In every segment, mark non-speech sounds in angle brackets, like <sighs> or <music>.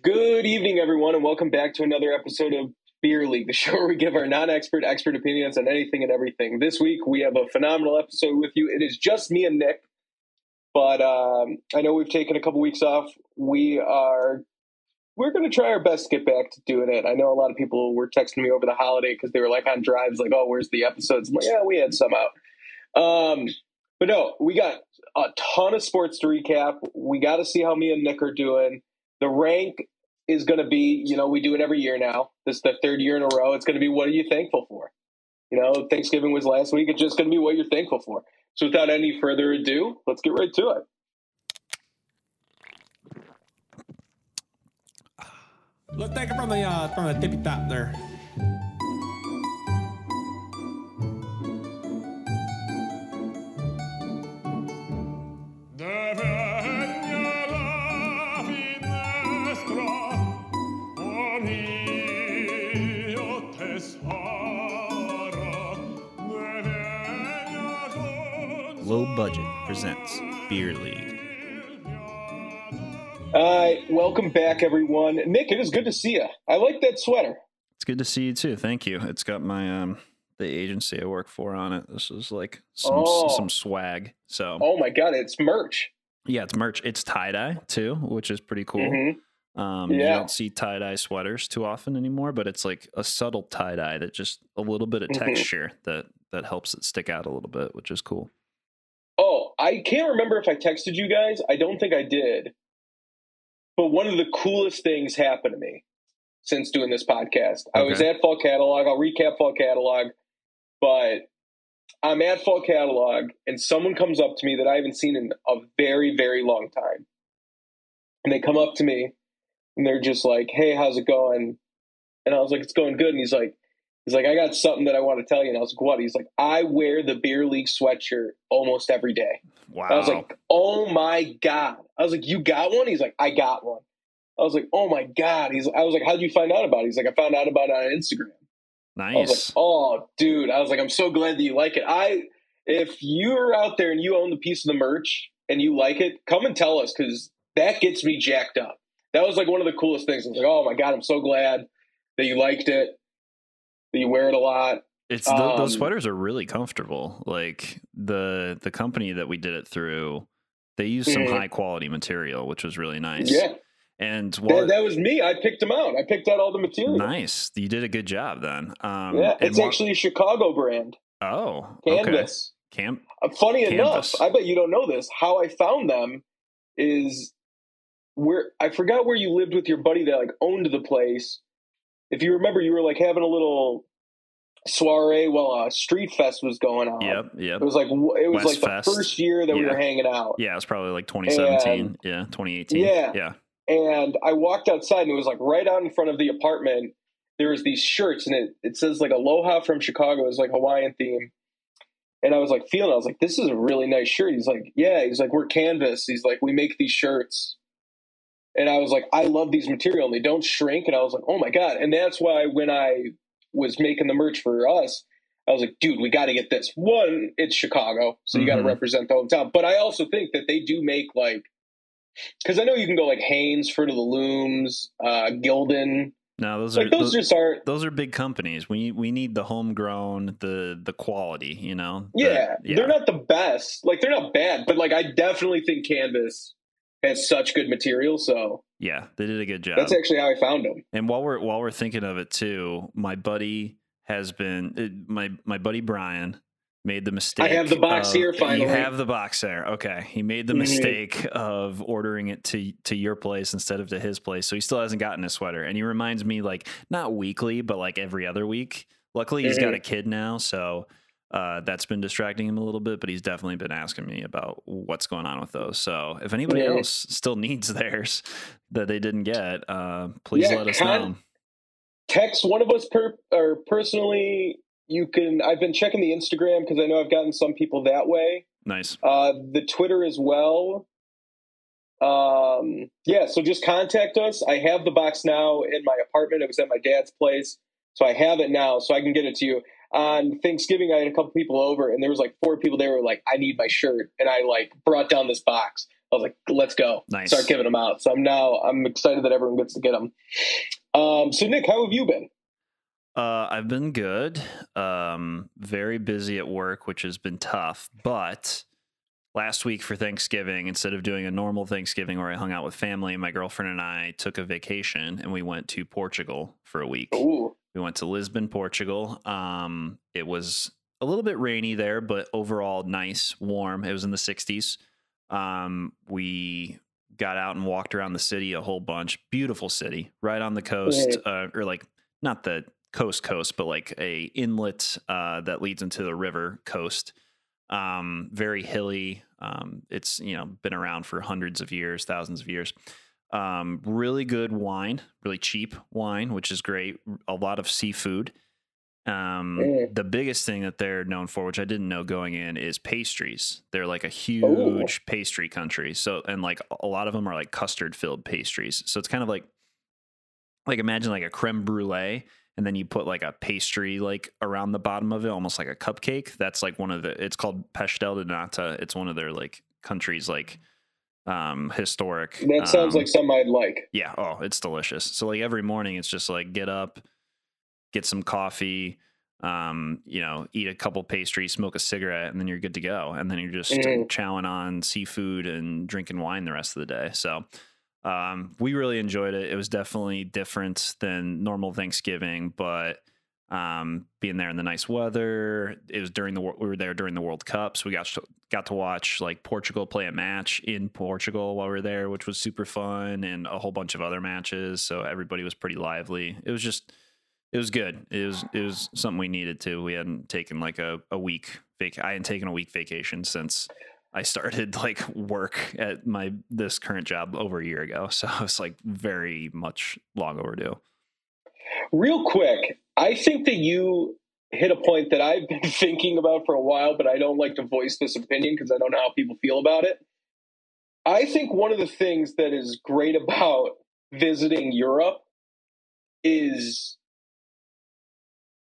Good evening, everyone, and welcome back to another episode of Beer League, the <laughs> show where we give our non expert expert opinions on anything and everything. This week, we have a phenomenal episode with you. It is just me and Nick, but um, I know we've taken a couple weeks off. We are. We're going to try our best to get back to doing it. I know a lot of people were texting me over the holiday because they were like on drives, like, "Oh, where's the episodes?" I'm like, "Yeah, we had some out." Um, but no, we got a ton of sports to recap. We got to see how me and Nick are doing. The rank is going to be, you know, we do it every year now. This is the third year in a row. It's going to be what are you thankful for? You know, Thanksgiving was last week. It's just going to be what you're thankful for. So without any further ado, let's get right to it. Let's take it from the uh, from the tippy top there. Budget presents Beer League. All right, welcome back, everyone. Nick, it is good to see you. I like that sweater. It's good to see you too. Thank you. It's got my um the agency I work for on it. This is like some Oh. some swag. So Oh my god, it's merch. yeah, it's merch. It's tie dye too, which is pretty cool. Mhm. Um, You don't see tie dye sweaters too often anymore, but it's like a subtle tie dye that just a little bit of Mhm. texture that that helps it stick out a little bit, which is cool. I can't remember if I texted you guys. I don't think I did. But one of the coolest things happened to me since doing this podcast. I was at Fall Catalog. I'll recap Fall Catalog, but I'm at Fall Catalog and someone comes up to me that I haven't seen in a very, very long time. And they come up to me and they're just like, Hey, how's it going? And I was like, It's going good. And he's like, He's like, I got something that I want to tell you. And I was like, What? He's like, I wear the beer league sweatshirt almost every day. Wow. I was like, oh my God. I was like, you got one? He's like, I got one. I was like, oh my God. He's I was like, how'd you find out about it? He's like, I found out about it on Instagram. I was nice. like, oh dude. I was like, I'm so glad that you like it. I if you're out there and you own the piece of the merch and you like it, come and tell us because that gets me jacked up. That was like one of the coolest things. I was like, oh my God, I'm so glad that you liked it, you wear it a lot. It's tho- those Um, sweaters are really comfortable. Like the the company that we did it through, they used some Mhm. high quality material, which was really nice. Yeah. And That, what that was me. I picked them out. I picked out all the material. nice, you did a good job then. Um, yeah, it's what- actually a Chicago brand. oh okay. Canvas. Camp. Uh, Funny Canvas. enough, I bet you don't know this. How I found them is where I forgot where you lived with your buddy that like owned the place. If you remember, you were like having a little soiree while a street fest was going on. Yep. Yep. It was like it was West like Fest. the first year that we were hanging out. Yeah, it was probably like 2017. And- yeah, 2018. Yeah. Yeah. and I walked outside and it was like right out in front of the apartment. There was these shirts and it, it says like Aloha from Chicago. Was like Hawaiian theme. And I was like feeling, I was like, this is a really nice shirt. He's like, yeah. He's like, we're canvas. He's like, we make these shirts. And I was like, I love these material and they don't shrink. And I was like, oh my God. And that's why when I was making the merch for us, I was like, dude, we got to get this. One, it's Chicago. So you got to represent the hometown. But I also think that they do make like, because I know you can go like Hanes, Fruit of the Looms, uh, Gildan. No, those are Like those those, just aren't. those are big companies. We we need the homegrown, the the quality. You know. The- Yeah, they're not the best. Like they're not bad, but like I definitely think Canvas has such good material. So Yeah, they did a good job. that's actually how I found them. And while we're while we're thinking of it too, my buddy has been uh, my my buddy Brian made the mistake. I have the box of- here, finally. You have the box there. Okay, he made the Mhm. mistake of ordering it to to your place instead of to his place, so he still hasn't gotten a sweater. And he reminds me like not weekly, but like every other week. Luckily, he's Mm-hmm. got a kid now, so. Uh, that's been distracting him a little bit, but he's definitely been asking me about what's going on with those. So if anybody Mhm. else still needs <laughs> theirs that they didn't get, uh, please Yeah, let us con- know. Text one of us per or personally. You can. I've been checking the Instagram because I know I've gotten some people that way. Nice. Uh, the Twitter as well. Um, yeah, so just contact us. I have the box now in my apartment. It was at my dad's place, so I have it now, so I can get it to you. On Thanksgiving, I had a couple people over, and there was like four people there who were like, "I need my shirt," and I like brought down this box. I was like, let's go. Nice. Start giving them out. So I'm now I'm excited that everyone gets to get them. Um, so Nick, how have you been? Uh, I've been good. Um, very busy at work, which has been tough. But last week for Thanksgiving, instead of doing a normal Thanksgiving where I hung out with family, my girlfriend and I took a vacation and we went to Portugal for a week. Ooh, We went to Lisbon, Portugal. Um, it was a little bit rainy there, but overall nice, warm. It was in the 60s. Um, we got out and walked around the city a whole bunch. Beautiful city, right on the coast, uh, or like not the coast coast, but like a inlet uh, that leads into the river coast. Um, very hilly. Um, it's you know been around for hundreds of years, thousands of years. Um, really good wine, really cheap wine, which is great. A lot of seafood. Um, Mm. the biggest thing that they're known for, which I didn't know going in, is pastries. They're like a huge pastry country. So, and like a lot of them are like custard filled pastries. So it's kind of like, like imagine like a creme brulee, and then you put like a pastry like around the bottom of it, almost like a cupcake. That's like one of the. It's called pastel de nata. It's one of their like countries like um historic. that sounds um, like something I'd like. yeah. Oh, it's delicious. So like every morning, it's just like get up, get some coffee, um, you know, eat a couple pastries, smoke a cigarette, and then you're good to go. And then you're just Mhm. chowing on seafood and drinking wine the rest of the day. So um, we really enjoyed it. It was definitely different than normal Thanksgiving, but um, being there in the nice weather, it was during the we were there during the World Cup, so we got to, got to watch like Portugal play a match in Portugal while we were there, which was super fun, and a whole bunch of other matches. So everybody was pretty lively. It was just it was good. It was it was something we needed to. We hadn't taken like a, a week vac. I hadn't taken a week vacation since I started <laughs> like work at my this current job over a year ago. <laughs> So it's like very much long overdue. Real quick, I think that you hit a point that I've been <laughs> thinking about for a while, but I don't like to voice this opinion because I don't know how people feel about it. I think one of the things that is great about visiting Europe is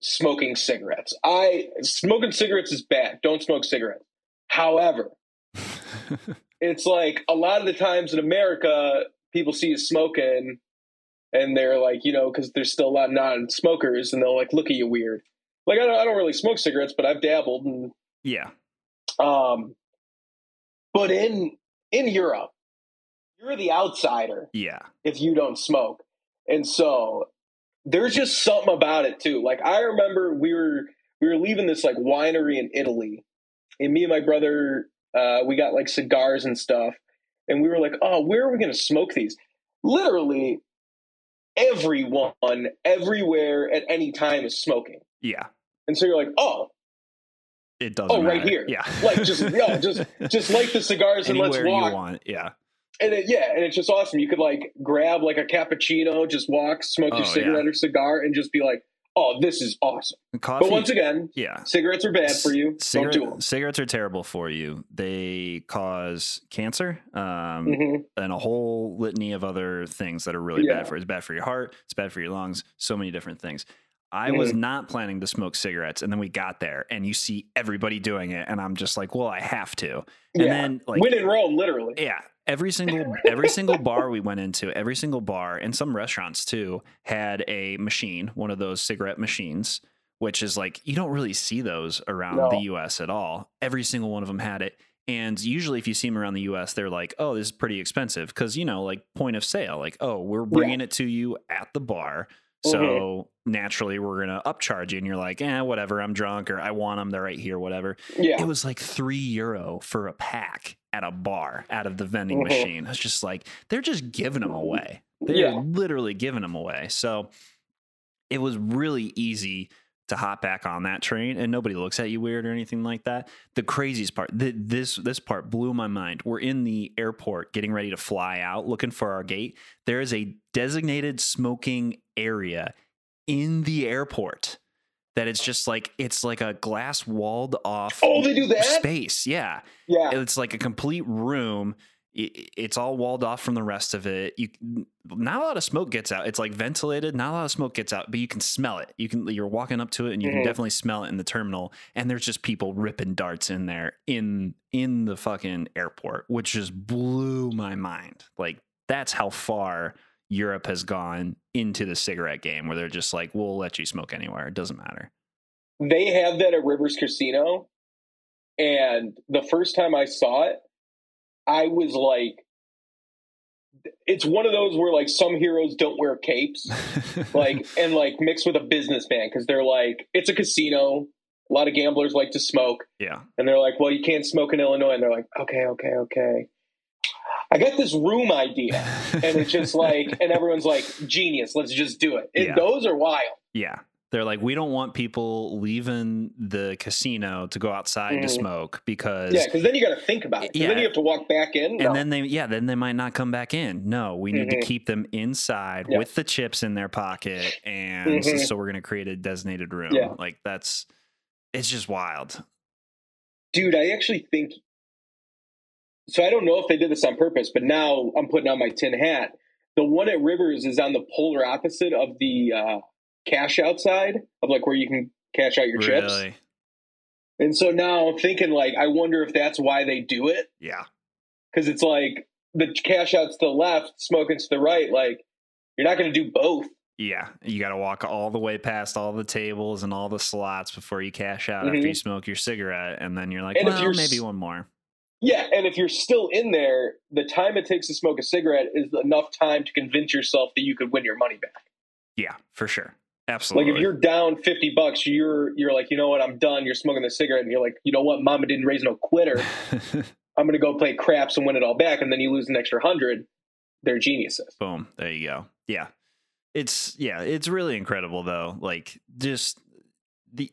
smoking cigarettes. I smoking cigarettes is bad. Don't smoke cigarettes. However, <laughs> it's like a lot of the times in America, people see you smoking and they're like, you know, because there's still a lot of non-smokers, and they'll like look at you weird. Like I don't, I don't really smoke cigarettes, but I've dabbled, and yeah, um, but in in Europe, you're the outsider yeah, if you don't smoke, and so there's just something about it too. Like I remember we were we were leaving this like winery in Italy, and me and my brother uh, we got like cigars and stuff, and we were like, oh, where are we going to smoke these? Literally, everyone, everywhere, at any time is smoking, yeah. and so you're like, oh, It doesn't. Oh, right matter. here. Yeah, like just yeah, just <laughs> just light the cigars and anywhere let's you walk. want. Yeah, And it, yeah, and it's just awesome. You could like grab like a cappuccino, just walk, smoke Oh, your cigarette or cigar, and just be like, "Oh, this is awesome." coffee. But once again, yeah, cigarettes are bad for you. Don't do them. cigarettes are terrible for you. They cause cancer. Um, hmm and a whole litany of other things that are really Yeah. bad for you. It's bad for your heart. It's bad for your lungs. So many different things. I was not planning to smoke cigarettes, and then we got there, and you see everybody doing it, and I'm just like, well, I have to. And Yeah, then like, win in Rome, literally. yeah, every single every single bar we went into, every single bar, and some restaurants too, had a machine, one of those cigarette machines, which is like you don't really see those around No. the U.S. at all. Every single one of them had it. And usually, if you see them around the U.S., they're like, "Oh, this is pretty expensive," because you know, like point of sale, like, "Oh, we're bringing it to you at the bar, so Mhm. naturally we're gonna upcharge you." And you're like, "Eh, whatever. I'm drunk, or I want them. They're right here. Whatever." Yeah, It was like three euro for a pack at a bar out of the vending Mhm. machine. It's just like they're just giving them away. They're Yeah. literally giving them away. So it was really easy to hop back on that train and nobody looks at you weird or anything like that. The craziest part, th- this this part blew my mind. We're in the airport getting ready to fly out, looking for our gate. There is a designated smoking area in the airport that it's just like it's like a glass walled off Oh, they do that? space. Yeah. yeah. It's like a complete room. it's all walled off from the rest of it. You not a lot of smoke gets out. It's like ventilated. Not a lot of smoke gets out, but you can smell it. You can you're walking up to it and you mm-hmm. can definitely smell it in the terminal. And there's just people ripping darts in there in in the fucking airport, which just blew my mind. Like that's how far Europe has gone into the cigarette game, where they're just like, we'll let you smoke anywhere. It doesn't matter. They have that at Rivers Casino, and the first time I saw it I was like, it's one of those where like some heroes don't wear capes, <laughs> like and like mixed with a businessman because they're like it's a casino. A lot of gamblers like to smoke. Yeah, and they're like, well, you can't smoke in Illinois, and they're like, okay, okay, okay. I got this room idea, and it's just <laughs> like, and everyone's like, genius, let's just do it. And yeah. those are wild. Yeah, they're like, we don't want people leaving the casino to go outside mm. to smoke because yeah, because then you got to think about it. Yeah, then you have to walk back in, no. and then they yeah, then they might not come back in. No, we need mm-hmm. to keep them inside yeah. with the chips in their pocket, and mm-hmm. so we're gonna create a designated room. Yeah. Like that's it's just wild, dude. I actually think so. I don't know if they did this on purpose, but now I'm putting on my tin hat. The one at Rivers is on the polar opposite of the. Uh, cash outside of like where you can cash out your chips. Really? And so now I'm thinking like I wonder if that's why they do it. Yeah. Cuz it's like the cash out's to the left, smoking to the right like you're not going to do both. Yeah, you got to walk all the way past all the tables and all the slots before you cash out mm-hmm. after you smoke your cigarette, and then you're like, and well, you're, maybe one more. Yeah, and if you're still in there, the time it takes to smoke a cigarette is enough time to convince yourself that you could win your money back. Yeah, for sure. Absolutely. Like if you're down fifty bucks, you're you're like, you know what, I'm done. You're smoking the cigarette, and you're like, you know what, Mama didn't raise no quitter. <laughs> I'm gonna go play craps and win it all back, and then you lose an extra hundred. They're geniuses. Boom. There you go. Yeah. It's yeah, it's really incredible though. Like just the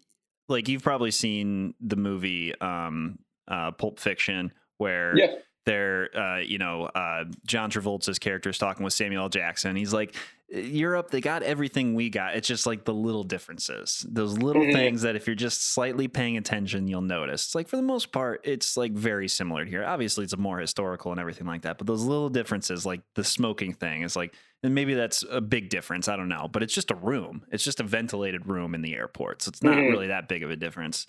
like you've probably seen the movie um uh Pulp Fiction where yeah they're uh, you know uh, John Travolta's character is talking with Samuel L. Jackson. He's like, Europe, they got everything we got. It's just like the little differences, those little mm-hmm. things that if you're just slightly paying attention, you'll notice. It's like for the most part, it's like very similar to here. Obviously, it's a more historical and everything like that, but those little differences, like the smoking thing, is like, and maybe that's a big difference. I don't know, but it's just a room. It's just a ventilated room in the airport, so it's not mm-hmm. really that big of a difference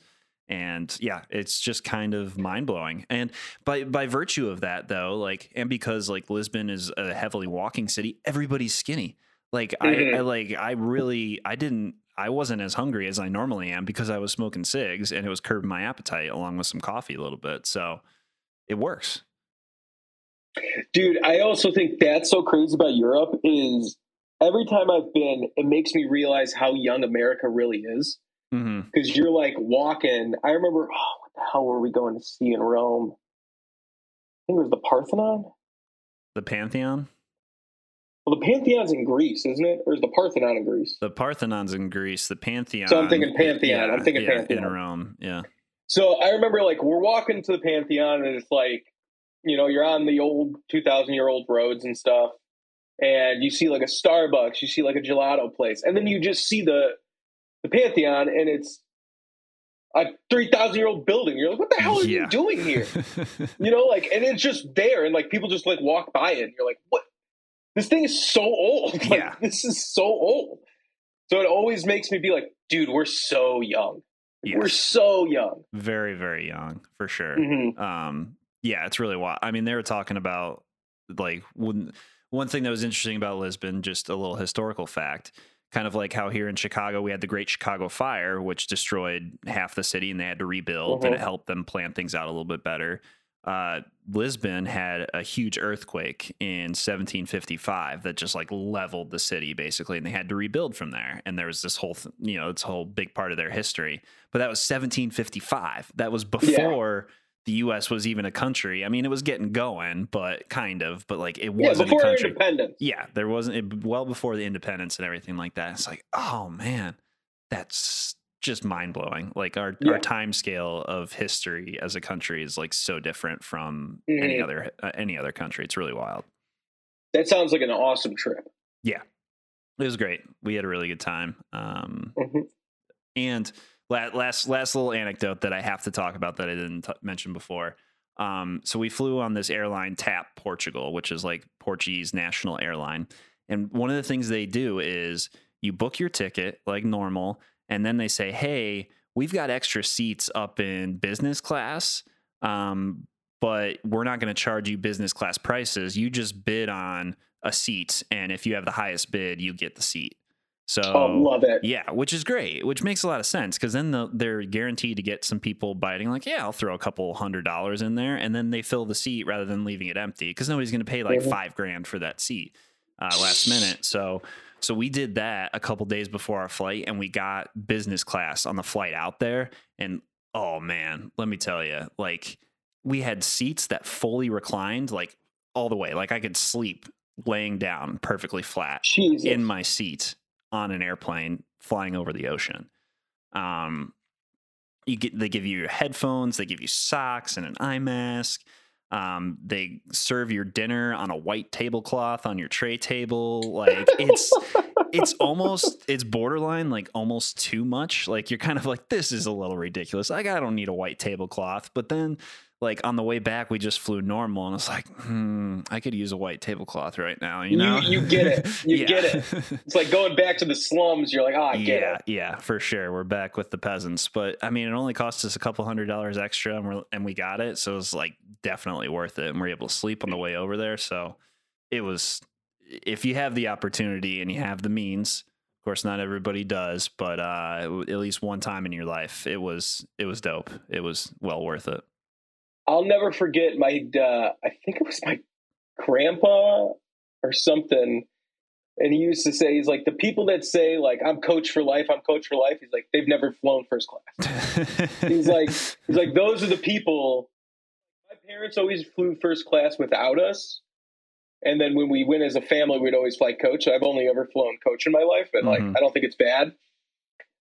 and yeah it's just kind of mind-blowing and by by virtue of that though like and because like lisbon is a heavily walking city everybody's skinny like mm-hmm. I, I like I really I didn't I wasn't as hungry as I normally am because I was smoking cigs and it was curbing my appetite along with some coffee a little bit. So it works. Dude, I also think that's so crazy about Europe is every time I've been, it makes me realize how young America really is. Because mm-hmm. you're like walking. I remember, oh, what the hell were we going to see in Rome? I think it was the Parthenon. The Pantheon? Well, the Pantheon's in Greece, isn't it? Or is the Parthenon in Greece? The Parthenon's in Greece. The Pantheon. So I'm thinking Pantheon. Yeah, I'm thinking yeah, Pantheon. In Rome, yeah. So I remember like we're walking to the Pantheon and it's like, you know, you're on the old 2,000 year old roads and stuff. And you see like a Starbucks, you see like a gelato place. And then you just see the the Pantheon and it's a 3,000 year old building. You're like, what the hell are yeah. you doing here? <laughs> you know, like, and it's just there. And like people just like walk by it. And you're like, what? this thing is so old. <laughs> Like, yeah. This is so old. So it always makes me be like, dude, we're so young. Yes. We're so young. Very, very young, for sure. Mm-hmm. Um, yeah, it's really wild. I mean, they were talking about like one one thing that was interesting about Lisbon, just a little historical fact, kind of like how here in Chicago we had the Great Chicago Fire, which destroyed half the city and they had to rebuild, and it mm-hmm. helped them plan things out a little bit better uh, Lisbon had a huge earthquake in 1755 that just like leveled the city basically, and they had to rebuild from there. And there was this whole, th- you know, it's a whole big part of their history. But that was 1755. That was before. Yeah. The U.S. was even a country. I mean, it was getting going, but kind of, but like it wasn't yeah, a country. Independence. Yeah, there wasn't it, well before the independence and everything like that. It's like, oh man, that's just mind blowing. Like our yeah. our time scale of history as a country is like so different from mm-hmm. any other uh, any other country. It's really wild. That sounds like an awesome trip. Yeah, it was great. We had a really good time. Um, mm-hmm. And last last little anecdote that I have to talk about that I didn't t- mention before. Um, so we flew on this airline, TAP Portugal, which is like Portuguese national airline. And one of the things they do is you book your ticket like normal, and then they say, "Hey, we've got extra seats up in business class, um, but we're not going to charge you business class prices. You just bid on a seat, and if you have the highest bid, you get the seat." So Oh, love it. yeah, which is great, which makes a lot of sense because then the, they're guaranteed to get some people biting, like, yeah, I'll throw a couple hundred dollars in there, and then they fill the seat rather than leaving it empty because nobody's going to pay like Mhm. five grand for that seat uh, last minute. So, so we did that a couple days before our flight, and we got business class on the flight out there, and oh man, let me tell you, like we had seats that fully reclined, like all the way, like I could sleep laying down perfectly flat Jesus. in my seat on an airplane flying over the ocean. Um, you get they give you your headphones, they give you socks and an eye mask. Um, they serve your dinner on a white tablecloth on your tray table. Like it's it's <laughs> almost it's borderline like almost too much. Like you're kind of like this is a little ridiculous. Like I don't need a white tablecloth. But then like on the way back we just flew normal and it's like hmm I could use a white tablecloth right now. You You- know you get it. <laughs> You get it. It's like going back to the slums. You're like, ah, I get yeah, it. yeah, for sure. We're back with the peasants, but I mean, it only cost us a couple hundred dollars extra, and, we're, and we got it, so it was like definitely worth it. And we're able to sleep on the way over there, so it was. If you have the opportunity and you have the means, of course, not everybody does, but uh, at least one time in your life, it was it was dope. It was well worth it. I'll never forget my. Uh, I think it was my grandpa or something. And he used to say, he's like, the people that say, like, I'm coach for life, I'm coach for life, he's like, they've never flown first class. <laughs> He's like, he's like, those are the people. My parents always flew first class without us. And then when we went as a family, we'd always fly coach. I've only ever flown coach in my life, and like, Mhm. I don't think it's bad.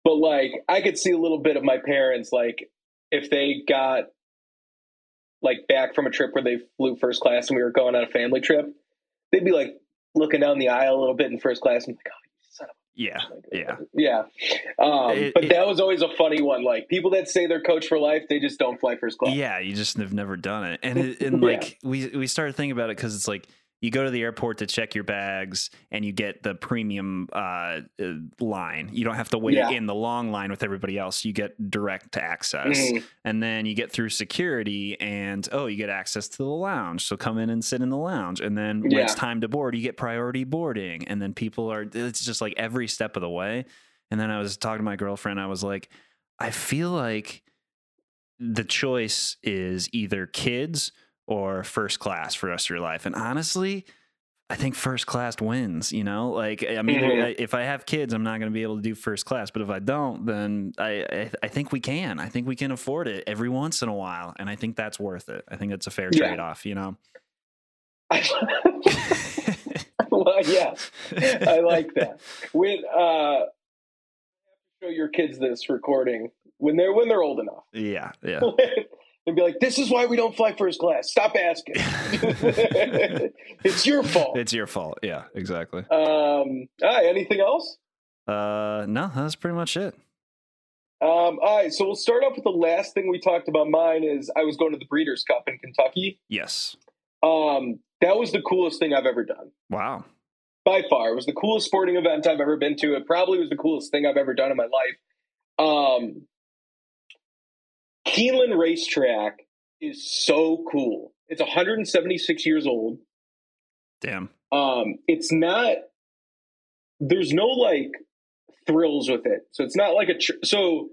But like, I could see a little bit of my parents, like, if they got like back from a trip where they flew first class and we were going on a family trip, they'd be like looking down the aisle a little bit in first class and like, oh, you son of yeah, a yeah. yeah. Um, It- but it- that was always a funny one. Like people that say they're coach for life, they just don't fly first class. Yeah, you just have never done it, and it, and <laughs> Yeah. like we we started thinking about it because it's like you go to the airport to check your bags, and you get the premium uh, uh, line. You don't have to wait Yeah. in the long line with everybody else. You get direct access, Mhm. and then you get through security, and oh, you get access to the lounge. So come in and sit in the lounge, and then when it's time to board, you get priority boarding, and then people are. It's just like every step of the way. And then I was talking to my girlfriend. I was like, I feel like the choice is either kids or first class for the rest of your life. And honestly, I think first class wins, you know? Like I mean Mhm. I- if I have kids, I'm not going to be able to do first class, but if I don't, then I, I I think we can. I think we can afford it every once in a while, and I think that's worth it. I think it's a fair Yeah. trade-off, you know. <laughs> well, yeah, I like that. When uh, show your kids this recording when they're when they're old enough, yeah, yeah. <laughs> and be like, "This is why we don't fly first class. Stop asking. <laughs> it's your fault." It's your fault. Yeah, exactly. Um, all right, anything else? Uh no, that's pretty much it. Um, all right, so we'll start off with the last thing we talked about. Mine is I was going to the Breeders' Cup in Kentucky. Yes. Um, that was the coolest thing I've ever done. Wow. by far. It was the coolest sporting event I've ever been to. It probably was the coolest thing I've ever done in my life. Um, Keeneland Racetrack is so cool. It's 176 years old. Damn. Um, it's not. There's no like thrills with it. So it's not like a. Tr- so,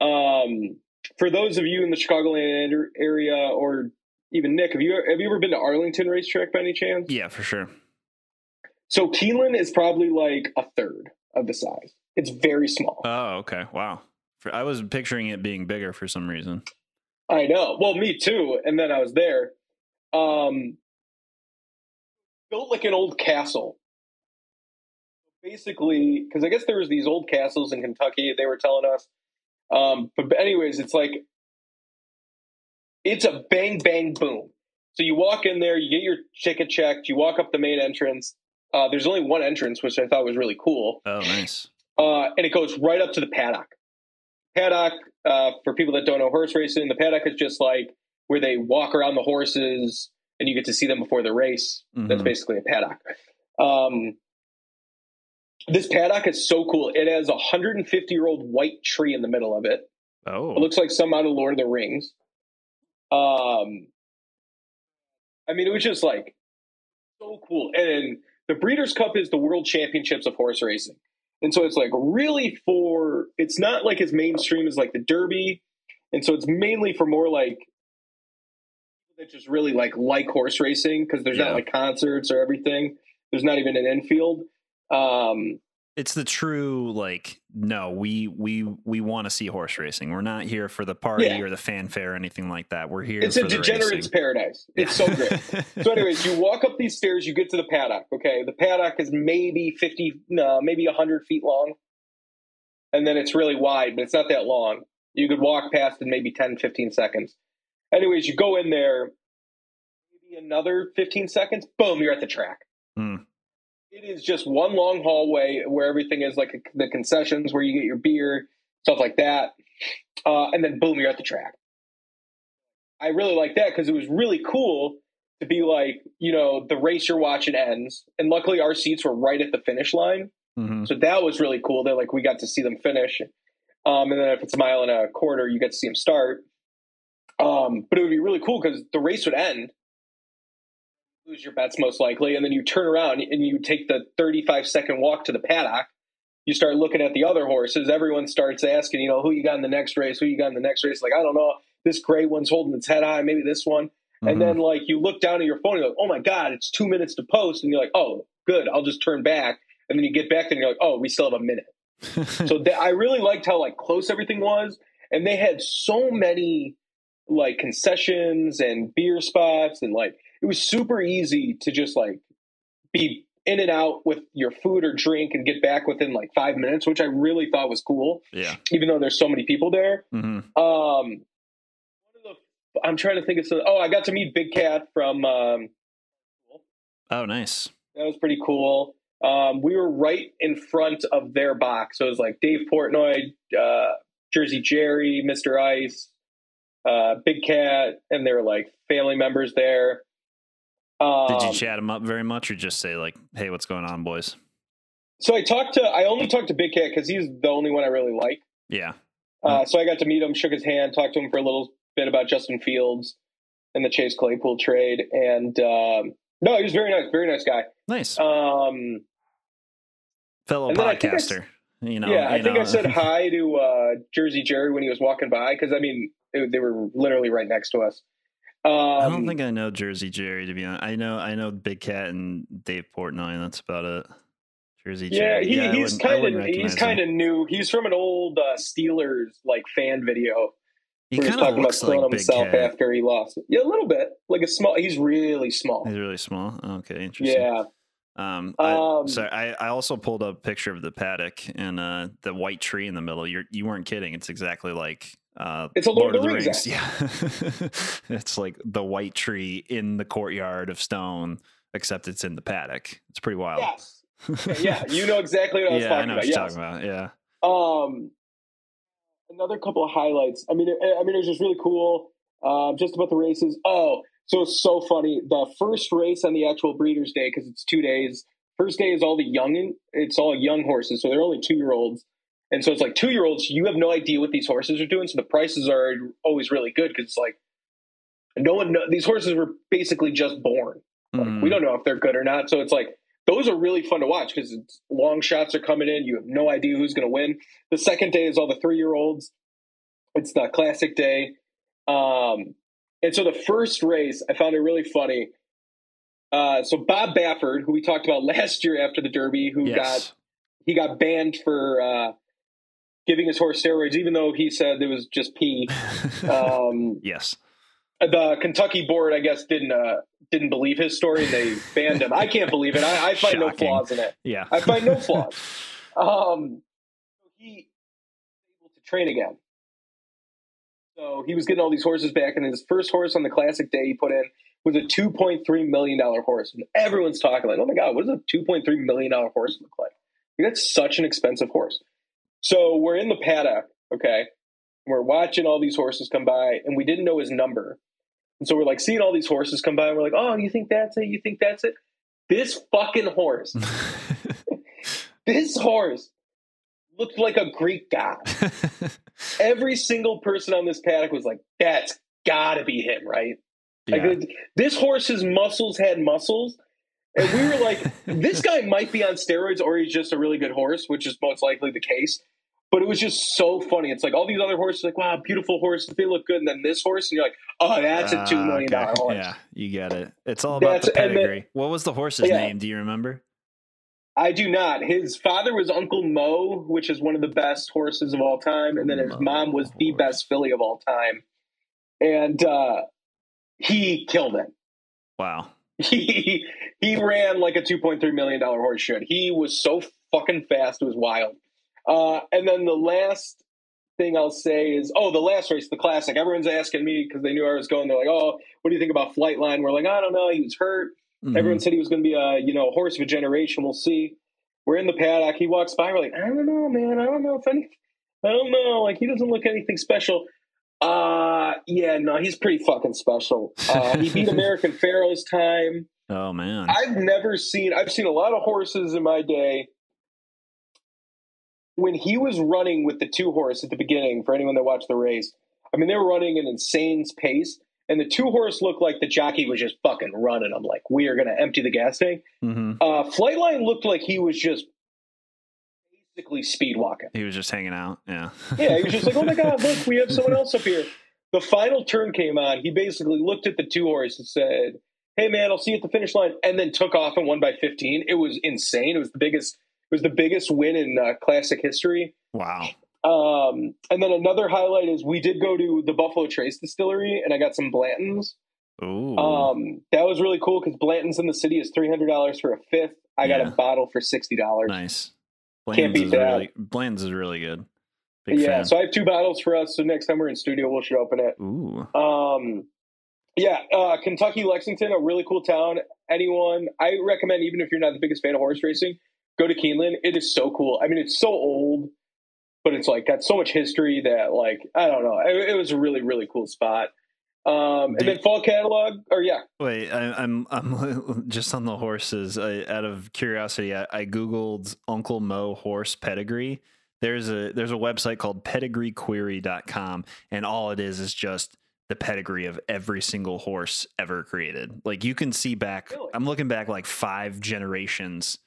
um, for those of you in the Chicagoland ar- area, or even Nick, have you have you ever been to Arlington Racetrack by any chance? Yeah, for sure. So Keeneland is probably like a third of the size. It's very small. Oh, okay. Wow. For, I was picturing it being bigger for some reason. I know. Well, me too. And then I was there. Um, built like an old castle. Basically, because I guess there was these old castles in Kentucky. They were telling us. Um, but anyways, it's like it's a bang bang boom. So you walk in there, you get your ticket checked, you walk up the main entrance. Uh, there's only one entrance, which I thought was really cool. Oh, nice. uh, and it goes right up to the paddock. Paddock, uh, for people that don't know horse racing, the paddock is just like where they walk around the horses and you get to see them before the race. That's Mhm. basically a paddock. Um, this paddock is so cool. It has a 150 year old white tree in the middle of it. Oh, It looks like some out of Lord of the Rings. Um, I mean, it was just like so cool. And the Breeders' Cup is the World Championships of horse racing, and so it's like really for. It's not like as mainstream as like the Derby, and so it's mainly for more like people that just really like like horse racing because there's Yeah. not like concerts or everything. There's not even an infield. Um, it's the true like no we we we want to see horse racing we're not here for the party Yeah. or the fanfare or anything like that we're here it's a degenerate's paradise. It's so great. So, <laughs> anyways, you walk up these stairs, you get to the paddock. Okay, the paddock is maybe fifty, no, maybe hundred feet long, and then it's really wide, but it's not that long. You could walk past in maybe 10, 15 seconds. Anyways, you go in there, maybe another fifteen seconds. Boom, you're at the track. Hmm. It is just one long hallway where everything is like the concessions, where you get your beer, stuff like that, uh, and then boom, you're at the track. I really like that because it was really cool to be like, you know, the race you're watching ends, and luckily our seats were right at the finish line, Mhm. so that was really cool. That like we got to see them finish, um, and then if it's a mile and a quarter, you get to see them start. Um, but it would be really cool because the race would end, lose your bets most likely, and then you turn around and you take the 35 second walk to the paddock. You start looking at the other horses. Everyone starts asking, you know, who you got in the next race? Who you got in the next race? Like, I don't know. This gray one's holding its head high. Maybe this one. Mhm. And then like you look down at your phone, you're like, oh my god, it's two minutes to post, and you're like, oh, good, I'll just turn back. And then you get back, and you're like, oh, we still have a minute. <laughs> so th- I really liked how like close everything was, and they had so many like concessions and beer spots, and like it was super easy to just like be in and out with your food or drink and get back within like five minutes, which I really thought was cool, yeah even though there's so many people there. hmm Um, one of the, I'm trying to think of some. Oh, I got to meet Big Cat from. Um, oh nice that was pretty cool. Um, we were right in front of their box, so it was like Dave Portnoy, uh, Jersey Jerry, Mister Ice, uh, Big Cat, and they were like family members there. Um, did you chat him up very much or just say like hey what's going on boys So I talked to. I only talked to Big Cat because he's the only one I really like. yeah Uh, so I got to meet him, shook his hand, talked to him for a little bit about Justin Fields and the Chase Claypool trade, and um, no, he was very nice, very nice guy. nice Um, fellow then I think podcaster you know yeah, I you think know. I said <laughs> hi to uh, Jersey Jerry when he was walking by because I mean they were literally right next to us. Um, I don't think I know Jersey Jerry to be honest. I know I know Big Cat and Dave Portnoy, that's about it. Jersey Yeah, Jerry. he, I he's kind of he's kind of new. He's from an old uh, Steelers like fan video He kind of talking about like killing Big himself Cat. after he lost. it. Yeah, a little bit like a small. He's really small. He's really small. Okay, interesting. Yeah. Um, I, Um, so I, I also pulled up a picture of the paddock and uh, the white tree in the middle. You're you weren't kidding. It's exactly like uh, It's a Lord of the Rings Yeah, <laughs> it's like the white tree in the courtyard of stone, except it's in the paddock. It's pretty wild. Yes. <laughs> yeah, you know exactly what I was yeah, I talking know about. what you're Yes. talking about. Yeah. Um, another couple of highlights. I mean, it, I mean, it was just really cool. Um, just about the races. Oh, so it's so funny. The first race on the actual Breeders' Day because it's two days. First day is all the young. It's all young horses, so they're only two year olds, and so it's like two year olds. You have no idea what these horses are doing, so the prices are always really good because it's like no one. Know, these horses were basically just born. Like. We don't know if they're good or not. So it's like those are really fun to watch because long shots are coming in. You have no idea who's going to win. The second day is all the three year olds. It's the classic day. Um, and so the first race, I found it really funny. Uh, so Bob Baffert, who we talked about <laughs> last year after the Derby, who got he got banned for uh, giving his horse steroids, even though he said it was just pee. <laughs> Um, yes. the Kentucky board, I guess, didn't uh, didn't believe his story. and They banned him. I can't believe it. I, I find no flaws in it. Yeah. I find no <laughs> flaws. Um, he able to train again. So he was getting all these horses back, and his first horse on the classic day he put in was a two point three million dollar horse, and everyone's talking like, "Oh my god, what does a two point three million dollar horse look like?" Like, That's such an expensive horse. So we're in the paddock, okay. We're watching all these horses come by, and we didn't know his number. And so we're like seeing all these horses come by, and we're like, "Oh, you think that's it? You think that's it?" This fucking horse, <laughs> this horse looked like a Greek god. <laughs> Every single person on this paddock was like, "That's got to be him, right?" yeah. Like this horse's muscles had muscles, and we were like, <laughs> "This guy might be on steroids, or he's just a really good horse," which is most likely the case. But it was just so funny. It's like all these other horses, like, wow, beautiful horses, they look good. And then this horse, and you're like, oh, that's a $2 Ah, okay. horse. Yeah, you get it. It's all about That's- the and then- pedigree. what was the horse's Yeah. name? Do you remember? I do not. His father was Uncle Mo, which is one of the best horses of all time. And then his Mo mom was the best filly of all time. And uh, he killed it. Wow. He, he ran like a $2.3 million horse should. He was so fucking fast. It was wild. Uh, and then the last thing I'll say is, oh, the last race, the classic. Everyone's asking me because they knew I was going. They're like, oh, what do you think about Flightline? We're like, I don't know. He was hurt. Mhm. Everyone said he was going to be a you know horse of a generation. We'll see. We're in the paddock. He walks by. We're like, I don't know, man. I don't know if any. I don't know. Like he doesn't look anything special. Uh yeah, no, he's pretty fucking special. Uh, he beat <laughs> American Pharoah's time. Oh man. I've never seen. I've seen a lot of horses in my day. When he was running with the two horse at the beginning, for anyone that watched the race, I mean they were running an insane pace, and the two horse looked like the jockey was just fucking running I'm Like we are going to empty the gas tank. hmm Uh, Flightline looked like he was just basically speed walking. He was just hanging out. Yeah. Yeah, he was just like, "Oh my god, look, we have someone else up here." <laughs> The final turn came on. He basically looked at the two horse and said, "Hey man, I'll see you at the finish line," and then took off and won by 15. It was insane. It was the biggest. It was the biggest win in uh, classic history. wow. Um, and then another highlight is we did go to the Buffalo Trace Distillery, and I got some Blantons. Ooh. Um, that was really cool because Blanton's in the city is three hundred dollars for a fifth. I got a bottle for sixty dollars. nice. Can't beat is that. really Bland's is really good. Big Yeah, fan. so I have two bottles for us. So next time we're in studio, we will should open it. Ooh. Um, yeah, uh, Kentucky Lexington, a really cool town. Anyone, I recommend, even if you're not the biggest fan of horse racing, go to Keeneland. It is so cool. I mean, it's so old, but it's like got so much history that, like, I don't know. It, it was a really, really cool spot. Um, and then fall catalog, or yeah, Wait, I, I'm I'm <laughs> just on the horses. I, out of curiosity, I, I googled Uncle Mo horse pedigree. There's a there's a website called pedigreequery.com, and all it is is just the pedigree of every single horse ever created. Like you can see back. Really? I'm looking back like five generations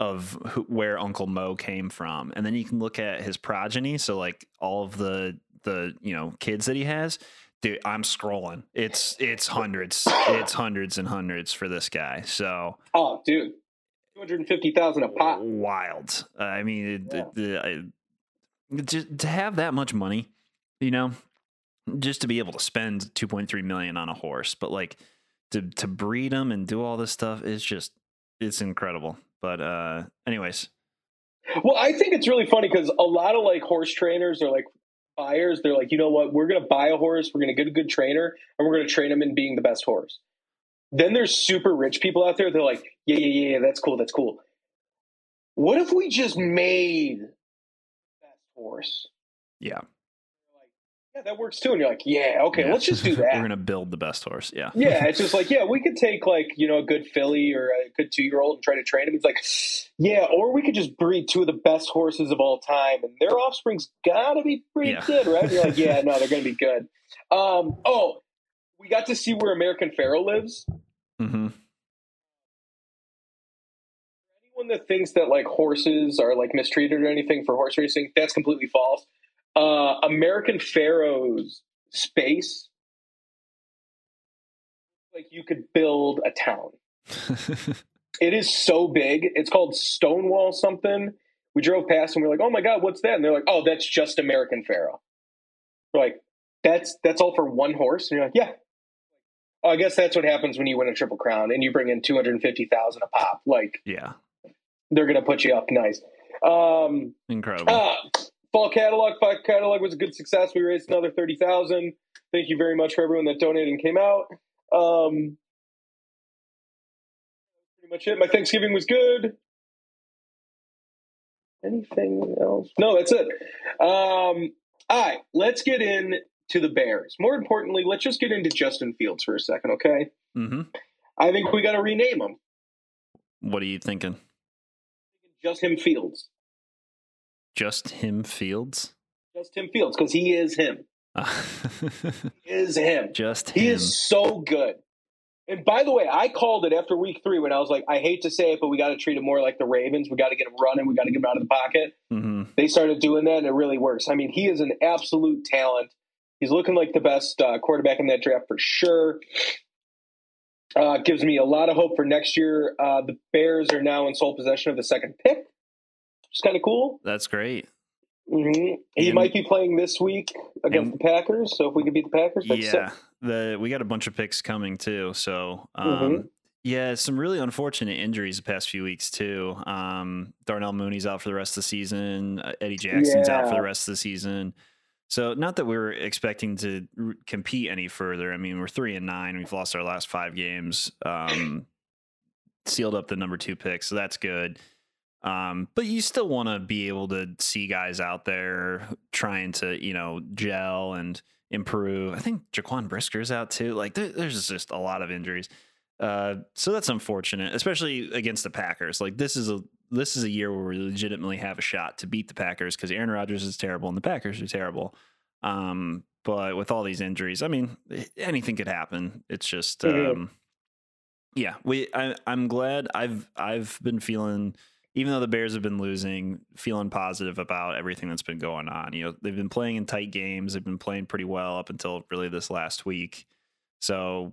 of who, where Uncle Mo came from, and then you can look at his progeny. So like all of the the you know kids that he has. Dude, I'm scrolling. It's it's hundreds. It's hundreds and hundreds for this guy. So oh, dude, two hundred and fifty thousand a pop. wild. Uh, I mean, Yeah. it- the- I- just to have that much money, you know, just to be able to spend 2.3 million on a horse, but like to to breed them and do all this stuff is just it's incredible. But uh anyways, Well, I think it's really funny because a lot of like horse trainers are like buyers. They're like, you know what? We're going to buy a horse. We're going to get a good trainer, and we're going to train him in being the best horse. Then there's super rich people out there. They're like, yeah, yeah, yeah, that's cool. That's cool. What if we just made the best horse? yeah. Yeah, that works too. And you're like, yeah, okay, Yeah. let's just do <laughs> that. We're gonna build the best horse. Yeah. yeah, it's just like, <laughs> yeah, we could take like, you know, a good filly or a good two year old and try to train him. It's like, yeah, or we could just breed two of the best horses of all time and their offspring's gotta be pretty Yeah. good, right? And you're like, yeah, <laughs> no, they're gonna be good. Um, oh, we got to see where American Pharoah lives. Mm-hmm. Anyone that thinks that like horses are like mistreated or anything for horse racing, that's completely false. Uh, American Pharoah's space, like you could build a town. <laughs> It is so big. It's called Stonewall something. We drove past and we are like, "Oh my god, what's that?" And they're like, "Oh, that's just American Pharoah." We're like, "That's that's all for one horse?" And you're like, "Yeah." Oh, I guess that's what happens when you win a triple crown and you bring in two hundred fifty thousand a pop. Like yeah. they're gonna put you up nice. Um, Incredible. uh, fall catalog, fall catalog was a good success. We raised another thirty thousand. Thank you very much for everyone that donated and came out. Um, pretty much it. My Thanksgiving was good. Anything else? No, that's it. Um, all right, let's get in to the Bears. More importantly, let's just get into Justin Fields for a second, okay? Mm-hmm. I think we got to rename him. What are you thinking? Just him Fields. Just him Fields? Just him Fields because he is him. <laughs> He is him. Just him. He is so good. And by the way, I called it after week three when I was like, I hate to say it, but we got to treat him more like the Ravens. We got to get him running. We got to get him out of the pocket. hmm They started doing that, and it really works. I mean, he is an absolute talent. He's looking like the best uh, quarterback in that draft for sure. Uh, gives me a lot of hope for next year. Uh, the Bears are now in sole possession of the second pick, is kind of cool. That's great. hmm He And- might be playing this week against and- the Packers. So if we could beat the Packers, that's yeah, sick. the we got a bunch of picks coming too. So, um, Mhm. yeah, some really unfortunate injuries the past few weeks too. Um, Darnell Mooney's out for the rest of the season. uh, Eddie Jackson's out for the rest of the season. So, not that we are expecting to r- compete any further. I mean, we're three and nine. We've lost our last five games. Um, sealed up the number two pick, so that's good. Um, but you still want to be able to see guys out there trying to, you know, gel and improve. I think Jaquan Brisker's out too. Like there, there's just a lot of injuries. Uh, so that's unfortunate, especially against the Packers. Like this is a this is a year where we legitimately have a shot to beat the Packers because Aaron Rodgers is terrible and the Packers are terrible. Um, but with all these injuries, I mean, anything could happen. It's just, um, yeah, we. I, I'm glad. I've I've been feeling, even though the Bears have been losing, feeling positive about everything that's been going on. You know, they've been playing in tight games. They've been playing pretty well up until really this last week. So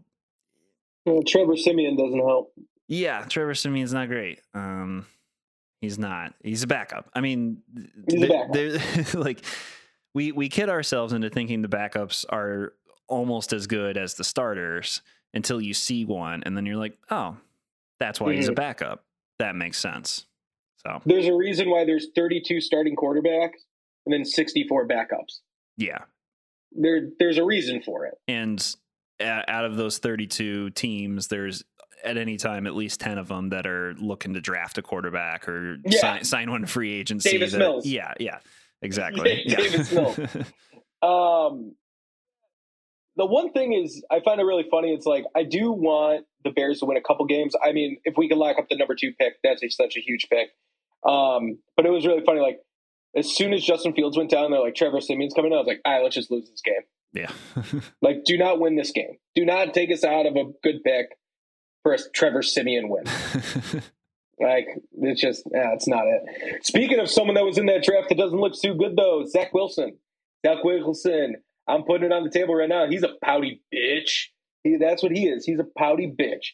Well, Trevor Siemian doesn't help. yeah, Trevor Siemian's not great. Um, he's not. He's a backup. I mean, there- backup. <laughs> like we we kid ourselves into thinking the backups are almost as good as the starters until you see one, and then you're like, oh, that's why he's a Mhm. backup. That makes sense. So There's a reason why there's 32 starting quarterbacks and then 64 backups. yeah, There, there's a reason for it. and out of those 32 teams, there's at any time at least 10 of them that are looking to draft a quarterback or Yeah. sign, sign one free agency. Davis that- Mills. Yeah, yeah, exactly. <laughs> Yeah. Davis Mills. <laughs> Um, the one thing is, I find it really funny. It's like I do want the Bears to win a couple games. I mean, if we can lock up the number two pick, that's a, such a huge pick. Um, but it was really funny. Like as soon as Justin Fields went down, they're like Trevor Siemian's coming. out. I was like, all right, let's just lose this game. yeah. <laughs> Like, do not win this game. Do not take us out of a good pick for a Trevor Siemian win. <laughs> Like it's just, yeah, it's not it. Speaking of someone that was in that draft that doesn't look too good though, Zach Wilson. Zach Wilson. I'm putting it on the table right now. He's a pouty bitch. He, that's what he is. He's a pouty bitch.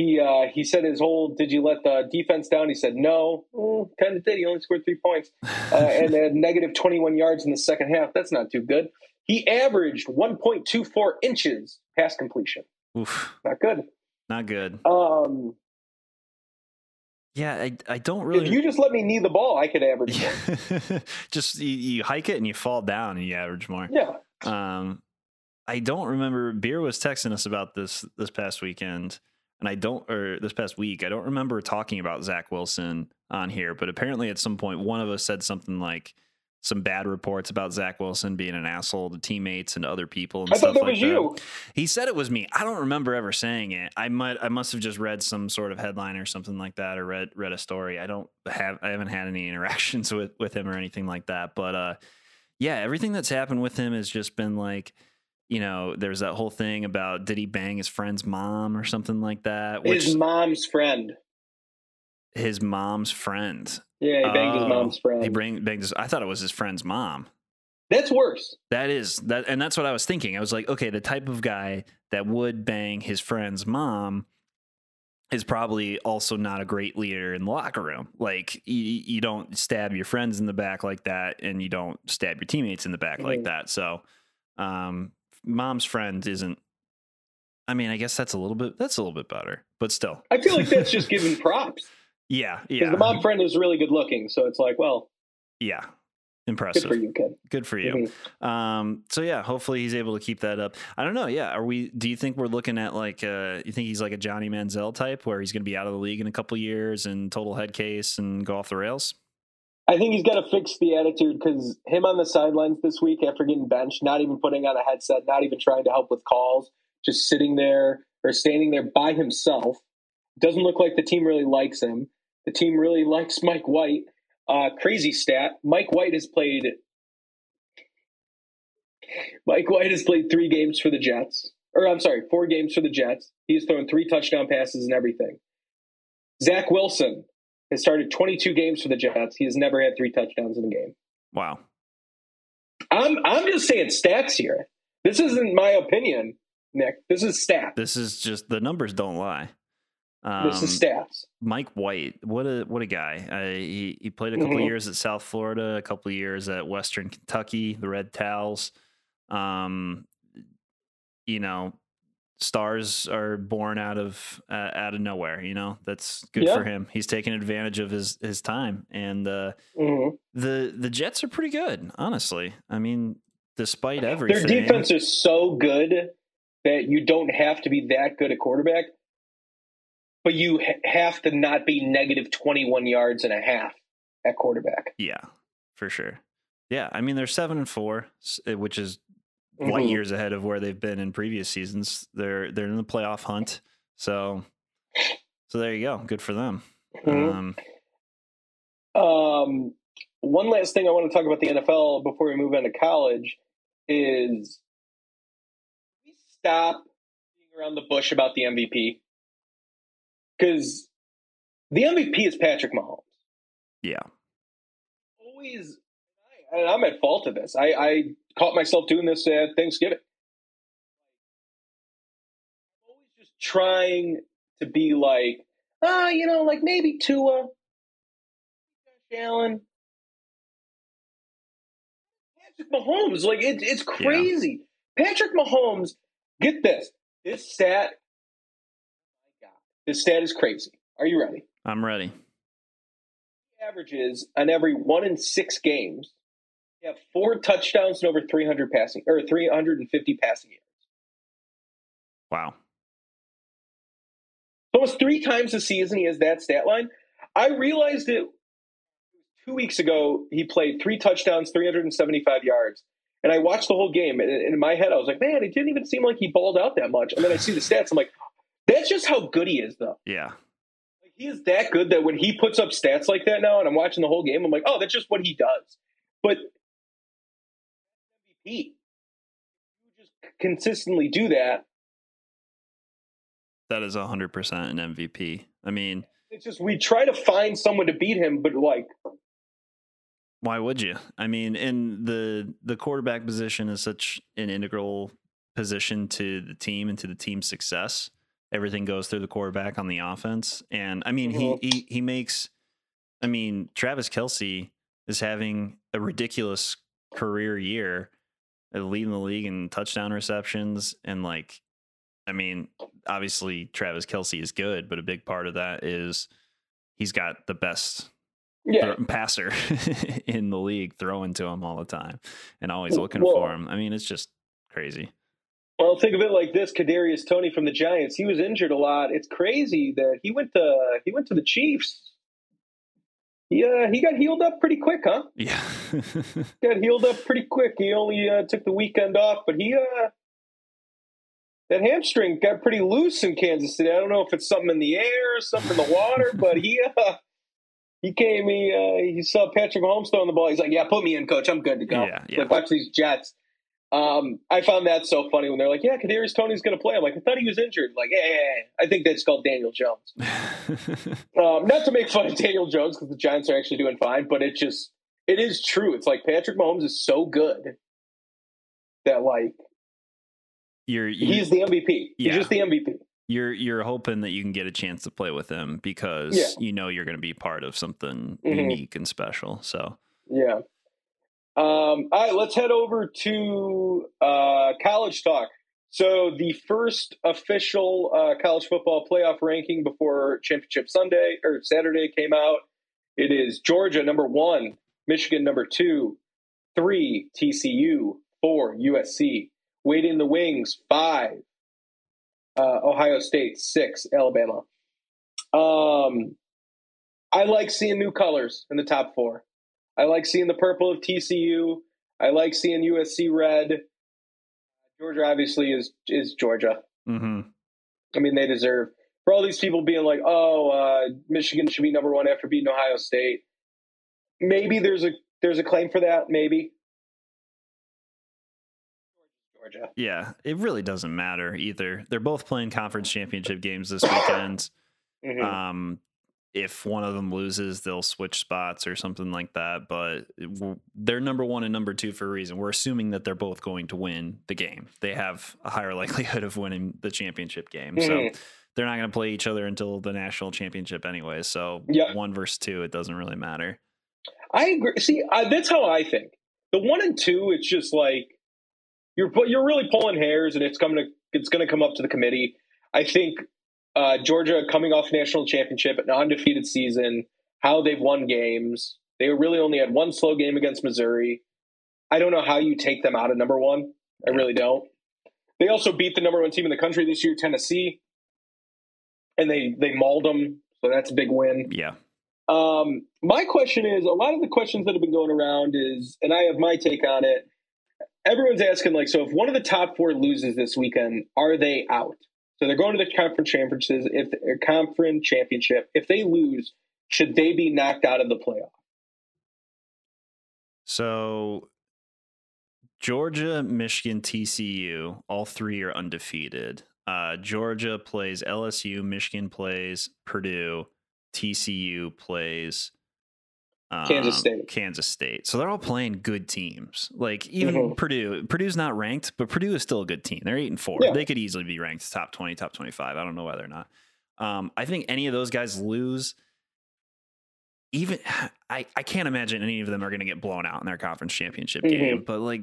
He uh, he said his whole "Did you let the defense down?" He said no. Mm, kind of did. He only scored three points uh, <laughs> and had negative 21 yards in the second half. That's not too good. He averaged 1.24 inches pass completion. Oof, Not good. not good. Um, Yeah, I, I don't really. if you just let me knee the ball, I could average more. <laughs> Just you, you hike it and you fall down and you average more. Yeah. Um, I don't remember. Beer was texting us about this this past weekend, and I don't, or this past week, I don't remember talking about Zach Wilson on here. But apparently, at some point, one of us said something like some bad reports about Zach Wilson being an asshole to teammates and other people and I stuff thought that like was that. you. He said it was me. I don't remember ever saying it. I might I must have just read some sort of headline or something like that or read read a story. I don't have I haven't had any <laughs> interactions with with him or anything like that. But uh yeah, everything that's happened with him has just been like you know, there's that whole thing about did he bang his friend's mom or something like that? Which His mom's friend. his mom's friend. Yeah, he banged his Oh, mom's friend. He bang, banged his I thought it was his friend's mom. That's worse. That is that, and that's what I was thinking. I was like, okay, the type of guy that would bang his friend's mom is probably also not a great leader in the locker room. Like you, you don't stab your friends in the back like that, and you don't stab your teammates in the back like Mhm. that. So, um, mom's friend isn't. I mean, I guess that's a little bit. That's a little bit better, but still, I feel like that's just <laughs> giving props. yeah, yeah, the mom friend is really good looking, so it's like, well, yeah, good impressive. for you, kid. Good for you. Mhm. Um, so yeah, hopefully he's able to keep that up. I don't know. Yeah, are we? Do you think we're looking at like? Uh, you think he's like a Johnny Manziel type, where he's going to be out of the league in a couple years and total head case and go off the rails? I think he's got to fix the attitude because him on the sidelines this week after getting benched, not even putting on a headset, not even trying to help with calls, just sitting there or standing there by himself. Doesn't look like the team really likes him. The team really likes Mike White. Uh, crazy stat: Mike White has played. Mike White has played three games for the Jets, or I'm sorry, four games for the Jets. He's thrown three touchdown passes and everything. Zach Wilson has started 22 games for the Jets. He has never had three touchdowns in a game. Wow. I'm I'm just saying stats here. This isn't my opinion, Nick. This is stats. This is just the numbers don't lie. Um, this is stats. Mike White, what a what a guy! Uh, he he played a couple Mhm. years at South Florida, a couple years at Western Kentucky, the Red Towels. Um, you know, stars are born out of uh, out of nowhere. You know, that's good Yeah. for him. He's taking advantage of his his time, and uh, Mhm. the the Jets are pretty good, honestly. I mean, despite everything Their defense is so good that you don't have to be that good a quarterback, but you ha- have to not be negative 21 yards and a half at quarterback. Yeah, for sure. Yeah, I mean they're seven and four, uh, which is light Mhm. years ahead of where they've been in previous seasons. They're they're in the playoff hunt, so so there you go. Good for them. Mhm. Um, Um, one last thing I want to talk about the NFL before we move on to college is we stop being around the bush about the MVP because the MVP is Patrick Mahomes. yeah, Always, and I'm at fault of this. I, I caught myself doing this at Thanksgiving. I'm always just trying to be like, ah, you know, like maybe Tua, Josh Allen, Patrick Mahomes. Like it, it's crazy. Patrick Mahomes. Get this. This stat. This stat is crazy. Are you ready? I'm ready. Averages on every one in six games. Have four touchdowns and over 300 passing or 350 passing yards. Wow. Almost three times a season he has that stat line. I realized it two weeks ago. He played three touchdowns, 375 yards. And I watched the whole game. And in my head, I was like, man, it didn't even seem like he balled out that much. And then I see the stats. I'm like, that's just how good he is, though. Yeah. Like, he is that good that when he puts up stats like that now and I'm watching the whole game, I'm like, oh, that's just what he does. But MVP, you just consistently do that. That is 100% an MVP. I mean, It's just we try to find someone to beat him, but like why would you? I mean, in the the quarterback position is such an integral position to the team and to the team's success. Everything goes through the quarterback on the offense, and I mean, he mm-hmm. he he makes. I mean, Travis Kelce is having a ridiculous career year, leading the league in touchdown receptions, and like, I mean, obviously Travis Kelce is good, but a big part of that is he's got the best yeah, throw- passer <laughs> in the league throwing to him all the time and always looking Well- for him. I mean, it's just crazy. Well, think of it like this: Kadarius Toney from the Giants. He was injured a lot. It's crazy that he went to he went to the Chiefs. He uh, he got healed up pretty quick, huh? Yeah. <laughs> Got healed up pretty quick. He only uh, took the weekend off, but he uh, that hamstring got pretty loose in Kansas City. I don't know if it's something in the air, or something in the water, <laughs> but he uh, he came. He uh, he saw Patrick Mahomes throwing the ball. He's like, "Yeah, put me in, coach. I'm good to go." Yeah, yeah. Like, watch these Jets. Um, I found that so funny when they're like, "Yeah, Kadarius Toney's going to play." I'm like, "I thought he was injured." Like, yeah, yeah, yeah. I think that's called Daniel Jones. <laughs> Um, not to make fun of Daniel Jones because the Giants are actually doing fine, but it just it is true. It's like Patrick Mahomes is so good that like you're you, he's the MVP. Yeah. He's just the MVP. you're you're hoping that you can get a chance to play with him because Yeah. you know you're going to be part of something Mhm. unique and special. So Yeah. Um, all right, let's head over to uh, college talk. So the first official uh, college football playoff ranking before Championship Sunday or Saturday came out. It is Georgia number one, Michigan number two, three TCU, four USC, waiting in the wings five, uh, Ohio State six, Alabama. Um, I like seeing new colors in the top four. I like seeing the purple of TCU. I like seeing USC red. Georgia obviously is is Georgia. Mm-hmm. I mean, they deserve for all these people being like, "Oh, uh, Michigan should be number one after beating Ohio State." Maybe there's a there's a claim for that. Maybe Georgia. Yeah, it really doesn't matter either. They're both playing conference championship games this weekend. <coughs> Mhm. Um, if one of them loses, they'll switch spots or something like that. But they're number one and number two for a reason. We're assuming that they're both going to win the game. They have a higher <laughs> likelihood of winning the championship game. So Mhm. they're not going to play each other until the national championship anyway. So Yeah. one versus two, it doesn't really matter. I agree. See, I, that's how I think. The one and two, it's just like you're you're really pulling hairs, and it's coming to it's going to come up to the committee. I think uh, Georgia coming off national championship, an undefeated season, how they've won games. They really only had one slow game against Missouri. I don't know how you take them out of number one. I really don't. They also beat the number one team in the country this year, Tennessee, and they they mauled them. So that's a big win. Yeah. Um, my question is a lot of the questions that have been going around is, and I have my take on it. Everyone's asking, like, so if one of the top four loses this weekend, are they out? So they're going to the conference championships. If a conference championship, if they lose, should they be knocked out of the playoff? So Georgia, Michigan, TCU, all three are undefeated. Uh, Georgia plays LSU, Michigan plays Purdue, TCU plays um, Kansas State. Kansas State. So they're all playing good teams. Like even Mhm. Purdue, Purdue's not ranked, but Purdue is still a good team. They're eight and four. Yeah. They could easily be ranked top twenty, top twenty-five. I don't know whether or not. Um, I think any of those guys lose even <sighs> I, I can't imagine any of them are going to get blown out in their conference championship Mhm. game. But like,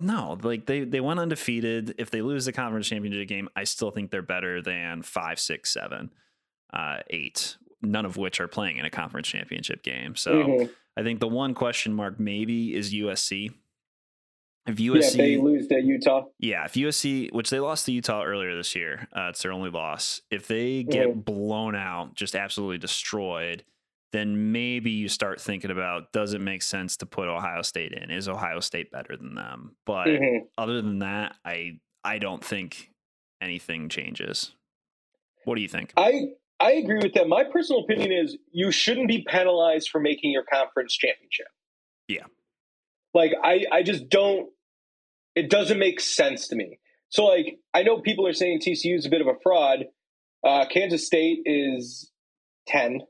no, like they they went undefeated. If they lose the conference championship game, I still think they're better than five, six, seven, uh, eight. None of which are playing in a conference championship game. So Mhm. I think the one question mark maybe is USC. If USC yeah, they lose to Utah. yeah, if USC, which they lost to Utah earlier this year, uh, it's their only loss. If they get Mhm. blown out, just absolutely destroyed, then maybe you start thinking about does it make sense to put Ohio State in? Is Ohio State better than them? But Mhm. other than that, I I don't think anything changes. What do you think? I I agree with that. My personal opinion is you shouldn't be penalized for making your conference championship. Yeah. Like I I just don't it doesn't make sense to me. So like I know people are saying TCU is a bit of a fraud. Uh, Kansas State is 10.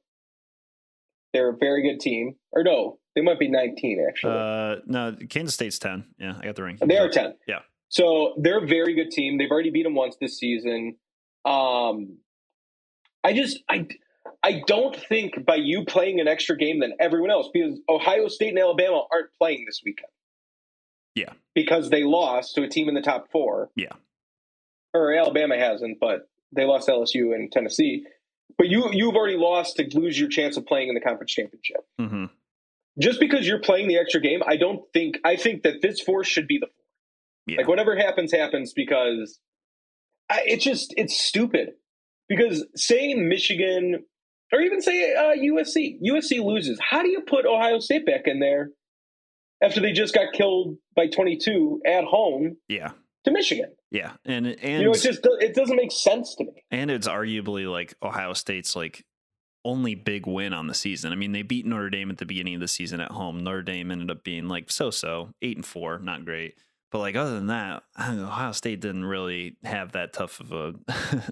They're a very good team. Or no, they might be 19 actually. Uh, no, Kansas State's ten. Yeah, I got the ring. They are 10. Yeah. So they're a very good team. They've already beat them once this season. Um, I just, I, I don't think by you playing an extra game than everyone else, because Ohio State and Alabama aren't playing this weekend. Yeah. Because they lost to a team in the top four. Yeah. Or Alabama hasn't, but they lost to LSU and Tennessee. But you, you've already lost to lose your chance of playing in the conference championship. hmm Just because you're playing the extra game, I don't think, I think that this four should be the four. Yeah. Like whatever happens, happens because I, it's just it's stupid. Because say Michigan or even say uh, USC, USC loses. How do you put Ohio State back in there after they just got killed by 22 at home yeah. to Michigan? Yeah. And and You know, it just it doesn't make sense to me. and it's arguably like Ohio State's like only big win on the season. I mean, they beat Notre Dame at the beginning of the season at home. Notre Dame ended up being like so-so, eight and four, not great. But like other than that, Ohio State didn't really have that tough of a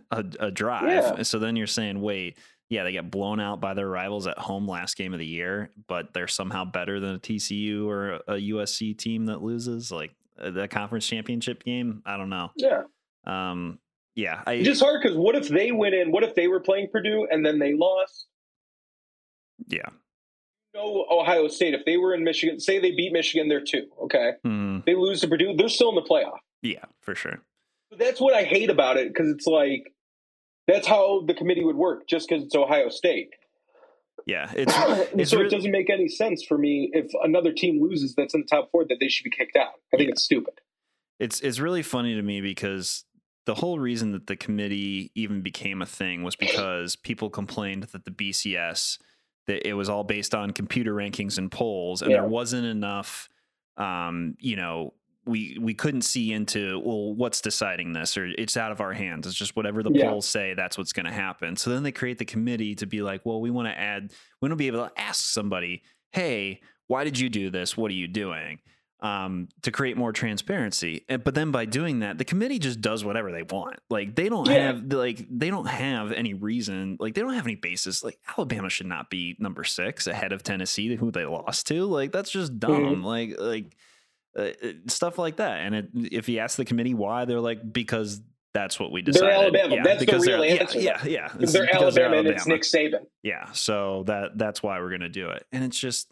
<laughs> a, a drive. Yeah. So then you're saying, wait, yeah, they got blown out by their rivals at home last game of the year, but they're somehow better than a TCU or a USC team that loses like uh, the conference championship game. I don't know. Yeah, Um, yeah, I it's just hard because what if they went in? What if they were playing Purdue and then they lost? yeah. No, Ohio State. If they were in Michigan, say they beat Michigan, they're two. Okay, Mhm. they lose to Purdue, they're still in the playoff. Yeah, for sure. That's what I hate about it because it's like that's how the committee would work just because it's Ohio State. Yeah, it's <clears throat> it's so it doesn't make any sense for me if another team loses that's in the top four that they should be kicked out. I think Yeah. it's stupid. it's it's really funny to me because the whole reason that the committee even became a thing was because people complained that the BCS that it was all based on computer rankings and polls, and Yeah. there wasn't enough. Um, you know, we we couldn't see into well, what's deciding this, or it's out of our hands. It's just whatever the Yeah. polls say, that's what's going to happen. So then they create the committee to be like, well, we want to add, we want to be able to ask somebody, hey, why did you do this? What are you doing? Um, to create more transparency. And, but then by doing that, the committee just does whatever they want. Like they don't Yeah. have like they don't have any reason. Like they don't have any basis. Like Alabama should not be number six ahead of Tennessee, who they lost to. Like that's just dumb. Like like uh, uh, stuff like that. And it, if you ask the committee why, they're like because. That's what we decided. They're. Alabama. Yeah, That's the real they're- yeah, answer. Yeah, yeah. It's they're because Alabama, and it's Nick Saban. yeah, so that that's why we're gonna do it, and it's just,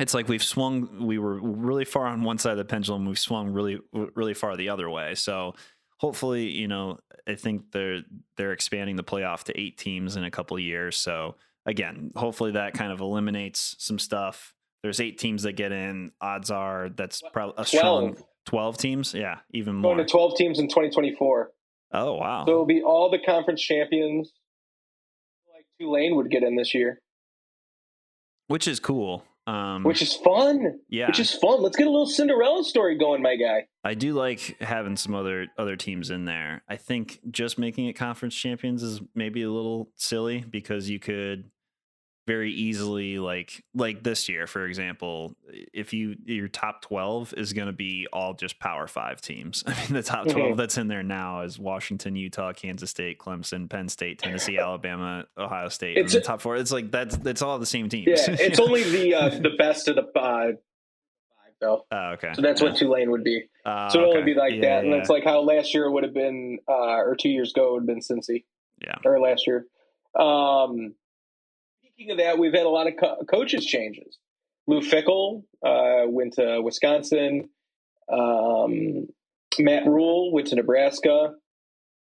it's like we've swung. We were really far on one side of the pendulum. We've swung really, really far the other way. So hopefully, you know, I think they're they're expanding the playoff to eight teams in a couple of years. So again, hopefully that kind of eliminates some stuff. There's eight teams that get in. Odds are that's probably a strong 12. twelve teams. Yeah, even more. Going to 12 teams in 2024. oh wow. So it'll be all the conference champions. Like Tulane would get in this year, which is cool. Um, which is fun. yeah, Which is fun. Let's get a little Cinderella story going, my guy. I do like having some other other teams in there. I think just making it conference champions is maybe a little silly because you could very easily like like this year for example if you your top 12 is going to be all just power 5 teams <laughs> i mean the top 12 Mhm. that's in there now is washington utah kansas state clemson penn state tennessee alabama ohio state It's the top 4 it's like that's that's all the same teams Yeah, <laughs> it's only the uh, the <laughs> best of the uh, five, though. oh, okay So that's what Tulane would be. uh, So it'll okay. only be like Yeah, that, and yeah, it's like how last year it would have been, uh, or two years ago it would have been Cincy, yeah or last year. Um, speaking of that, we've had a lot of co- coaches changes. Lou Fickell uh, went to Wisconsin. Um, Matt Rhule went to Nebraska,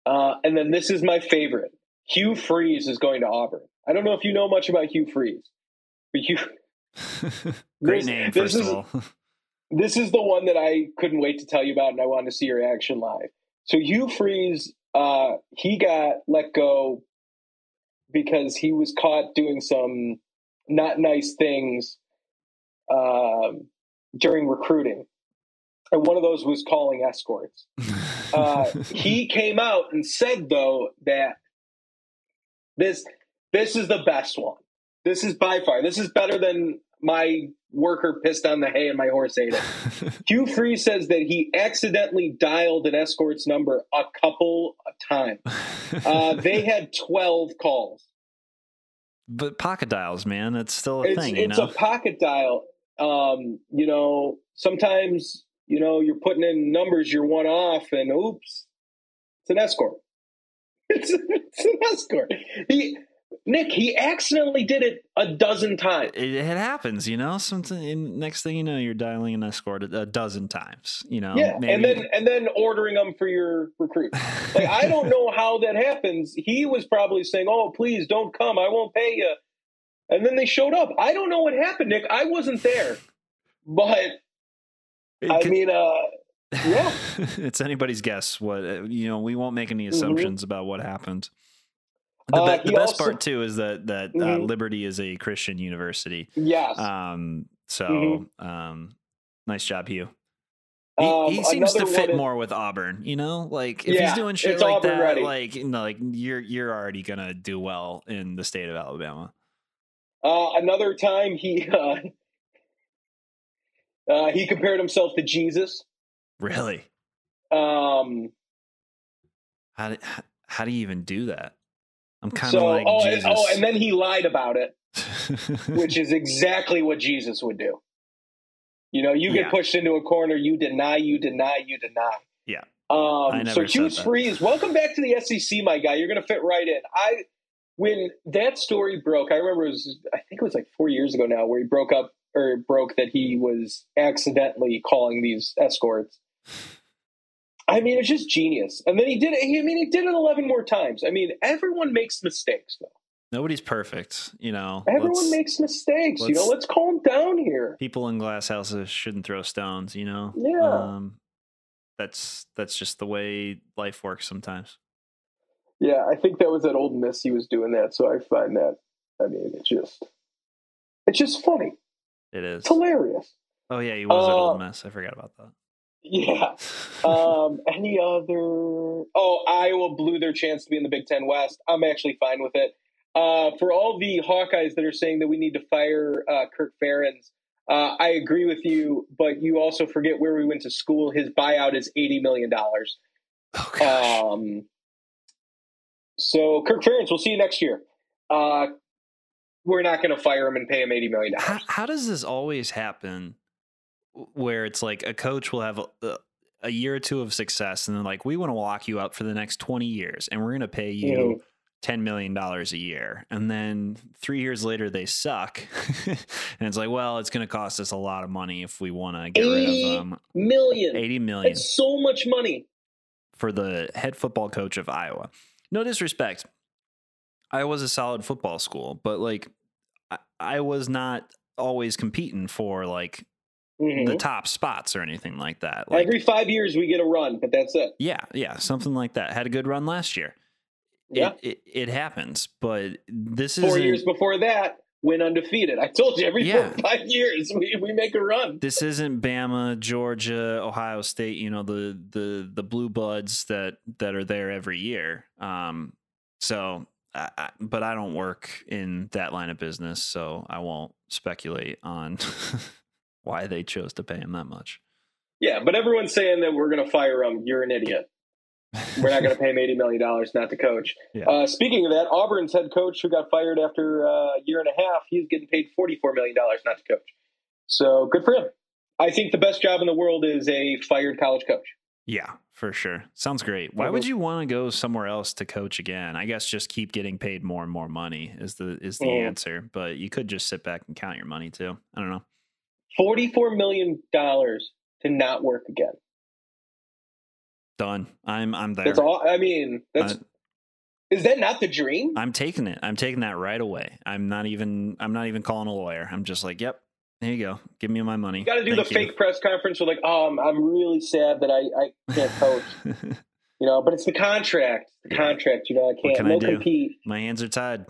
uh, and then this is my favorite. Hugh Freeze is going to Auburn. I don't know if you know much about Hugh Freeze, but Hugh. <laughs> great This- name this first is- of all <laughs> this is the one that I couldn't wait to tell you about, and I wanted to see your reaction live. So Hugh Freeze, uh, he got let go because he was caught doing some not nice things um, during recruiting, and one of those was calling escorts. <laughs> Uh, he came out and said though that this this is the best one. This is by far. This is better than my worker pissed on the hay and my horse ate it. <laughs> Hugh Freeze says that he accidentally dialed an escort's number a couple of times. Uh, <laughs> they had 12 calls. But pocket dials, man, it's still a It's, thing, you it's know. a pocket dial. Um, you know, sometimes, you know, you're putting in numbers, you're one off, and oops, it's an escort. <laughs> It's, it's an escort. He, Nick, he accidentally did it a dozen times. it, it happens, you know. Something. and Next thing you know, you're dialing an escort a, a dozen times. You know, yeah, maybe. and then and then ordering them for your recruit. <laughs> Like I don't know how that happens. He was probably saying, "Oh, please don't come. I won't pay you." And then they showed up. I don't know what happened, Nick. I wasn't there, but I could- mean, uh, yeah. <laughs> it's anybody's guess. What uh, you know, we won't make any assumptions about what happened. The, Mm-hmm. Uh, be- the best also- part too is that that uh, Mhm. Liberty is a Christian university. yes. Um, so Mhm. um, nice job, Hugh. He, Um, he seems to fit is- more with Auburn, you know. Like if Yeah, he's doing shit like Auburn that, ready. like you know, like you're you're already gonna do well in the state of Alabama. Uh, another time he <laughs> uh, uh, he compared himself to Jesus. Really? Um, How do, how, how do you even do that? I'm kind so of like oh, and, Jesus. oh, and then he lied about it, <laughs> which is exactly what Jesus would do. You know, you get Yeah. pushed into a corner, you deny, you deny, you deny. Yeah. Um, so Hughes. Freeze, welcome back to the SEC, my guy. You're going to fit right in. I when that story broke, I remember it was I think it was like four years ago now, where he broke up or broke that he was accidentally calling these escorts. I mean, it's just genius. And then he did it. I mean, he did it eleven more times. I mean, everyone makes mistakes, though. Nobody's perfect, you know. Everyone makes mistakes. You know, let's- calm down here. people in glass houses shouldn't throw stones, you know. Yeah. Um, that's that's just the way life works sometimes. Yeah, I think that was that Ole Miss he was doing that, so I find that I mean, it's just, it's just funny. It is. It's hilarious. Oh yeah, he was at Uh, Ole Miss. I forgot about that. Yeah. Um, any other? Oh, Iowa blew their chance to be in the Big Ten West. I'm actually fine with it. Uh, for all the Hawkeyes that are saying that we need to fire uh, Kirk Ferentz, uh, I agree with you, but you also forget where we went to school. His buyout is eighty million dollars. oh gosh. Um, so Kirk Ferentz, we'll see you next year. Uh, we're not going to fire him and pay him eighty million how, dollars. how does this always happen where it's like a coach will have a, a year or two of success and then like we want to lock you up for the next 20 years and we're going to pay you $10 million a year and then three years later they suck <laughs> and it's like well it's going to cost us a lot of money if we want to get rid of them million. 80 million It's so much money. for the head football coach of Iowa. No disrespect. Iowa's a solid football school, but like I, I was not always competing for like Mhm. the top spots or anything like that. Like Every five years we get a run, but that's it. yeah, yeah, something like that. Had a good run last year. Yeah. It, it, it happens, but this Four isn't years before that, went undefeated. I told you every Yeah. four, <laughs> five years we, we make a run. this isn't Bama, Georgia, Ohio State. You know the the the blue bloods that that are there every year. Um, so, I, I, but I don't work in that line of business, so I won't speculate on <laughs> why they chose to pay him that much. Yeah, but everyone's saying that we're going to fire him. You're an idiot. We're not going to pay him eighty million dollars, not the coach. <laughs> Yeah. Uh, speaking of that, Auburn's head coach who got fired after uh, a year and a half, he's getting paid forty-four million dollars, not the coach. So good for him. I think the best job in the world is a fired college coach. Yeah, for sure. Sounds great. Why Mhm. would you want to go somewhere else to coach again? I guess just keep getting paid more and more money is the is the Mhm. answer. But you could just sit back and count your money too. I don't know. Forty-four million dollars to not work again. Done. I'm I'm there. That's all. I mean, that's Uh, is that not the dream? I'm taking it. I'm taking that right away. I'm not even I'm not even calling a lawyer. I'm just like, yep, there you go. Give me my money. You got to do Thank the you. fake press conference with like, um, I'm really sad that I, I can't coach, <laughs> you know, but it's the contract, the Yeah. contract, you know, I can't, can I no do? compete. my hands are tied.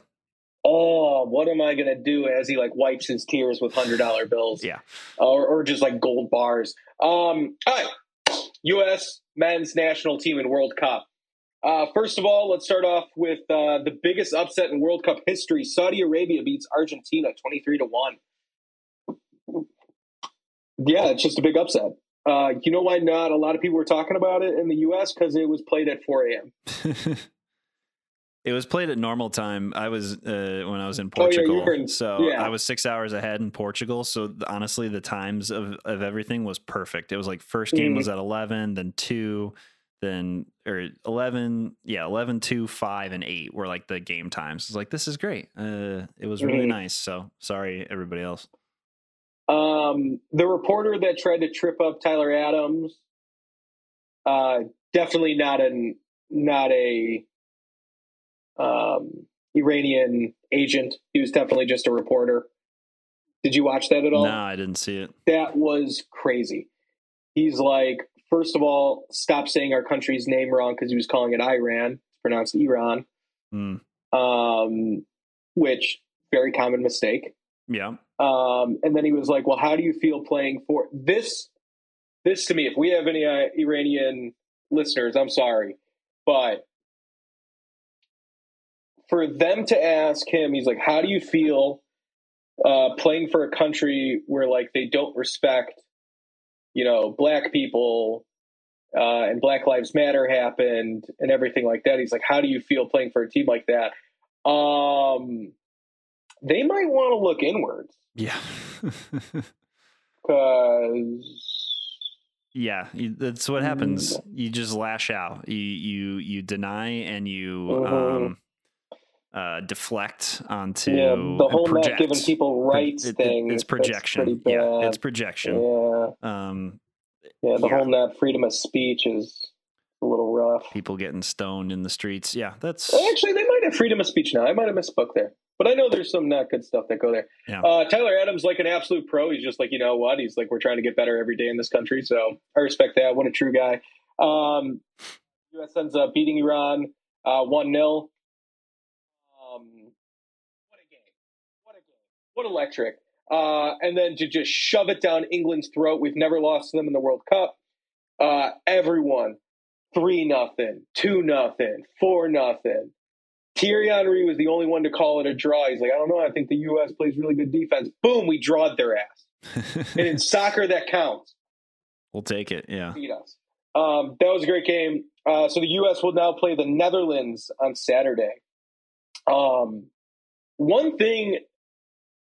Oh, what am I gonna do? As he like wipes his tears with hundred dollar bills, Yeah. or or just like gold bars. Um, all right, U.S. men's national team in World Cup. Uh, first of all, let's start off with uh, the biggest upset in World Cup history. Saudi Arabia beats Argentina twenty three to one. Yeah, it's just a big upset. Uh, you know why not a lot of people were talking about it in the U.S. because it was played at 4 a.m. <laughs> it was played at normal time. I was uh, when I was in Oh, yeah, Portugal, in- so yeah. I was six hours ahead in Portugal. So th- honestly, the times of of everything was perfect. It was like first game Mhm. was at eleven, then two, then or 11 yeah 11 2 5 and 8 were like the game times it's like this is great uh it was really Mhm. nice so sorry everybody else Um, the reporter that tried to trip up Tyler Adams, uh, definitely not an not a um, Iranian agent. He was definitely just a reporter. Did you watch that at all? no i didn't see it That was crazy. He's like, first of all, stop saying our country's name wrong because he was calling it Iran. It's pronounced Iran, Mm, um, which very common mistake. yeah Um, and then he was like, "Well, how do you feel playing for this?" This to me, if we have any uh, Iranian listeners, I'm sorry, but for them to ask him, he's like, "How do you feel uh, playing for a country where like they don't respect, you know, black people?" Uh, and Black Lives Matter happened and everything like that. He's like, "How do you feel playing for a team like that?" Um, they might want to look inwards yeah <laughs> because yeah that's what happens you just lash out you you you deny and you Mhm. um uh deflect onto yeah, the whole and not giving people rights it- it- thing. it's projection yeah it's projection yeah, um yeah. The yeah. whole not freedom of speech is a little rough. people getting stoned in the streets yeah that's Actually, they might have freedom of speech now. I might have misspoke there, but I know there's some not good stuff that go there. Yeah. Uh, Tyler Adams, like an absolute pro. He's just like, you know what? He's like, we're trying to get better every day in this country. So I respect that. What a true guy. Um, U.S. ends up beating Iran uh, one 0 what electric. Uh, and then to just shove it down England's throat. We've never lost to them in the World Cup. Uh, everyone, three nothing, two nothing, four nothing. Thierry Henry was the only one to call it a draw. He's like, I don't know. I think the U.S. plays really good defense. Boom, we drawed their ass. <laughs> and in soccer, that counts. we'll take it. Yeah. Beat us. Um, that was a great game. Uh, so the U.S. will now play the Netherlands on Saturday. Um, one thing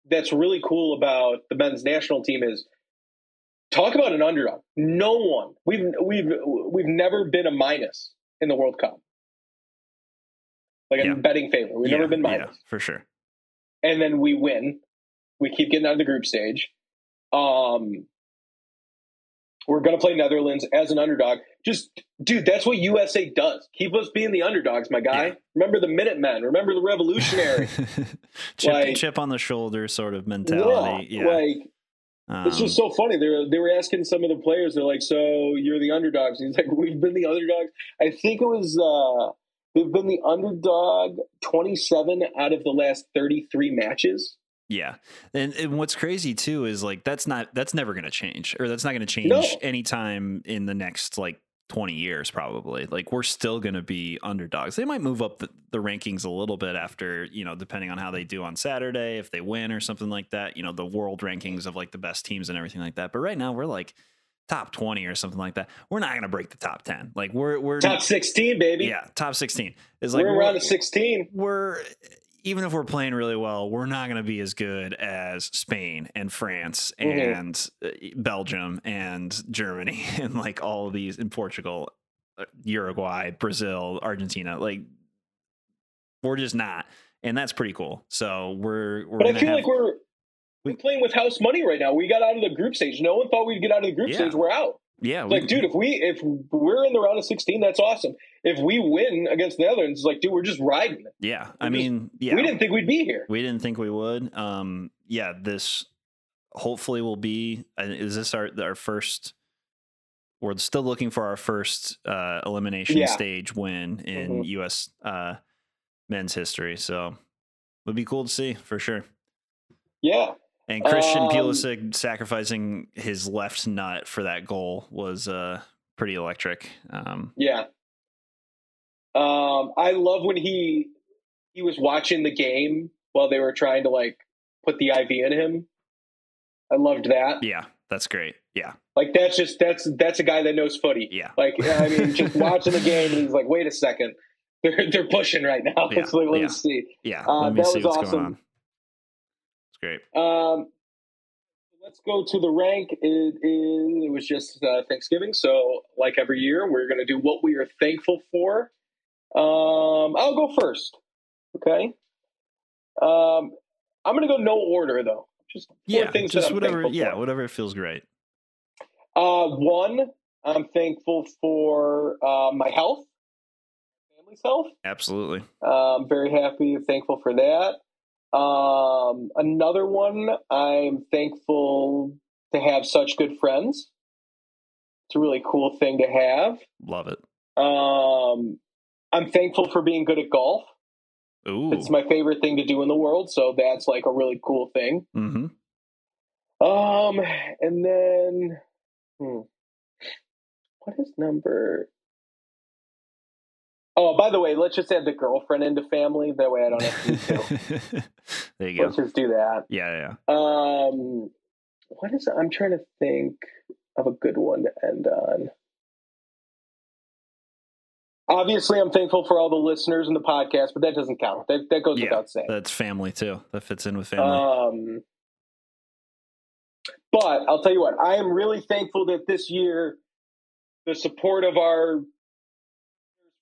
that's really cool about the men's national team is talk about an underdog. No one we've we've we've never been a minus in the World Cup, like a betting favor. We've yeah, never been yeah, minus, for sure. and then we win. We keep getting out of the group stage. Um, we're going to play Netherlands as an underdog. Just, dude, that's what USA does. Keep us being the underdogs, my guy. Yeah. Remember the Minutemen. Remember the Revolutionary. <laughs> chip, Like- chip on the shoulder sort of mentality. Yeah. Like, Um, it's just so funny. They were, they were asking some of the players, they're like, so you're the underdogs. And he's like, we've been the underdogs. I think it was, uh, they've been the underdog 27 out of the last 33 matches. Yeah. And, and what's crazy too is like that's not that's never going to change or that's not going to change No. anytime in the next like 20 years probably. Like we're still going to be underdogs. They might move up the, the rankings a little bit after, you know, depending on how they do on Saturday if they win or something like that, you know, the world rankings of like the best teams and everything like that. But right now we're like top 20 or something like that. We're not going to break the top 10. Like we're we're Top 16, baby. yeah, top 16. Is like we're around a 16. we're even if we're playing really well, we're not going to be as good as Spain and France Mhm. and uh, Belgium and Germany <laughs> and like all of these in Portugal, uh, Uruguay, Brazil, Argentina. Like we're just not, and that's pretty cool. So we're we're But I feel have, like we're we- we're playing with house money right now. We got out of the group stage. No one thought we'd get out of the group Yeah. stage. We're out. Yeah, It's like, dude, if we if we're in the round of 16, that's awesome. If we win against the Netherlands, it's like, dude, we're just riding it. yeah. I just- mean, yeah, We didn't think we'd be here. We didn't think we would. Um, yeah, this hopefully will be. uh, Is this our our first? We're still looking for our first uh, elimination Yeah. stage win in Mhm. U.S. Uh, men's history. So would be cool to see for sure. Yeah. And Christian Um, Pulisic sacrificing his left nut for that goal was uh, pretty electric. Um, Yeah. Um, I love when he he was watching the game while they were trying to like put the IV in him. I loved that. yeah, that's great. Yeah, Like that's just that's that's a guy that knows footy. yeah, Like I mean, just <laughs> watching the game, and he's like, wait a second, they're they're pushing right now. Yeah, <laughs> like, let yeah. me see. yeah. Uh, Let me that see was awesome. Going on. It's great. Um, let's go to the rank. It, is, it was just uh, Thanksgiving, so like every year, we're going to do what we are thankful for. Um, I'll go first. Okay. Um, I'm going to go no order though. Just four Yeah, things just whatever. Yeah, for. whatever feels great. Uh, one, I'm thankful for uh, my health, family's health. Absolutely. Uh, I'm very happy and thankful for that. Um, another one, I'm thankful to have such good friends. It's a really cool thing to have. Love it. Um, I'm thankful for being good at golf. Ooh. It's my favorite thing to do in the world, so that's like a really cool thing. Mm-hmm. Um, and then, hmm, what is number? Oh, by the way, let's just add the girlfriend into family. That way, I don't have to <laughs> there you go. Let's just do that. Yeah, yeah. Um, what is? I'm trying to think of a good one to end on. Obviously, I'm thankful for all the listeners in the podcast, but that doesn't count. That that goes Yeah, without saying. That's family too. That fits in with family. Um, but I'll tell you what, I am really thankful that this year, the support of our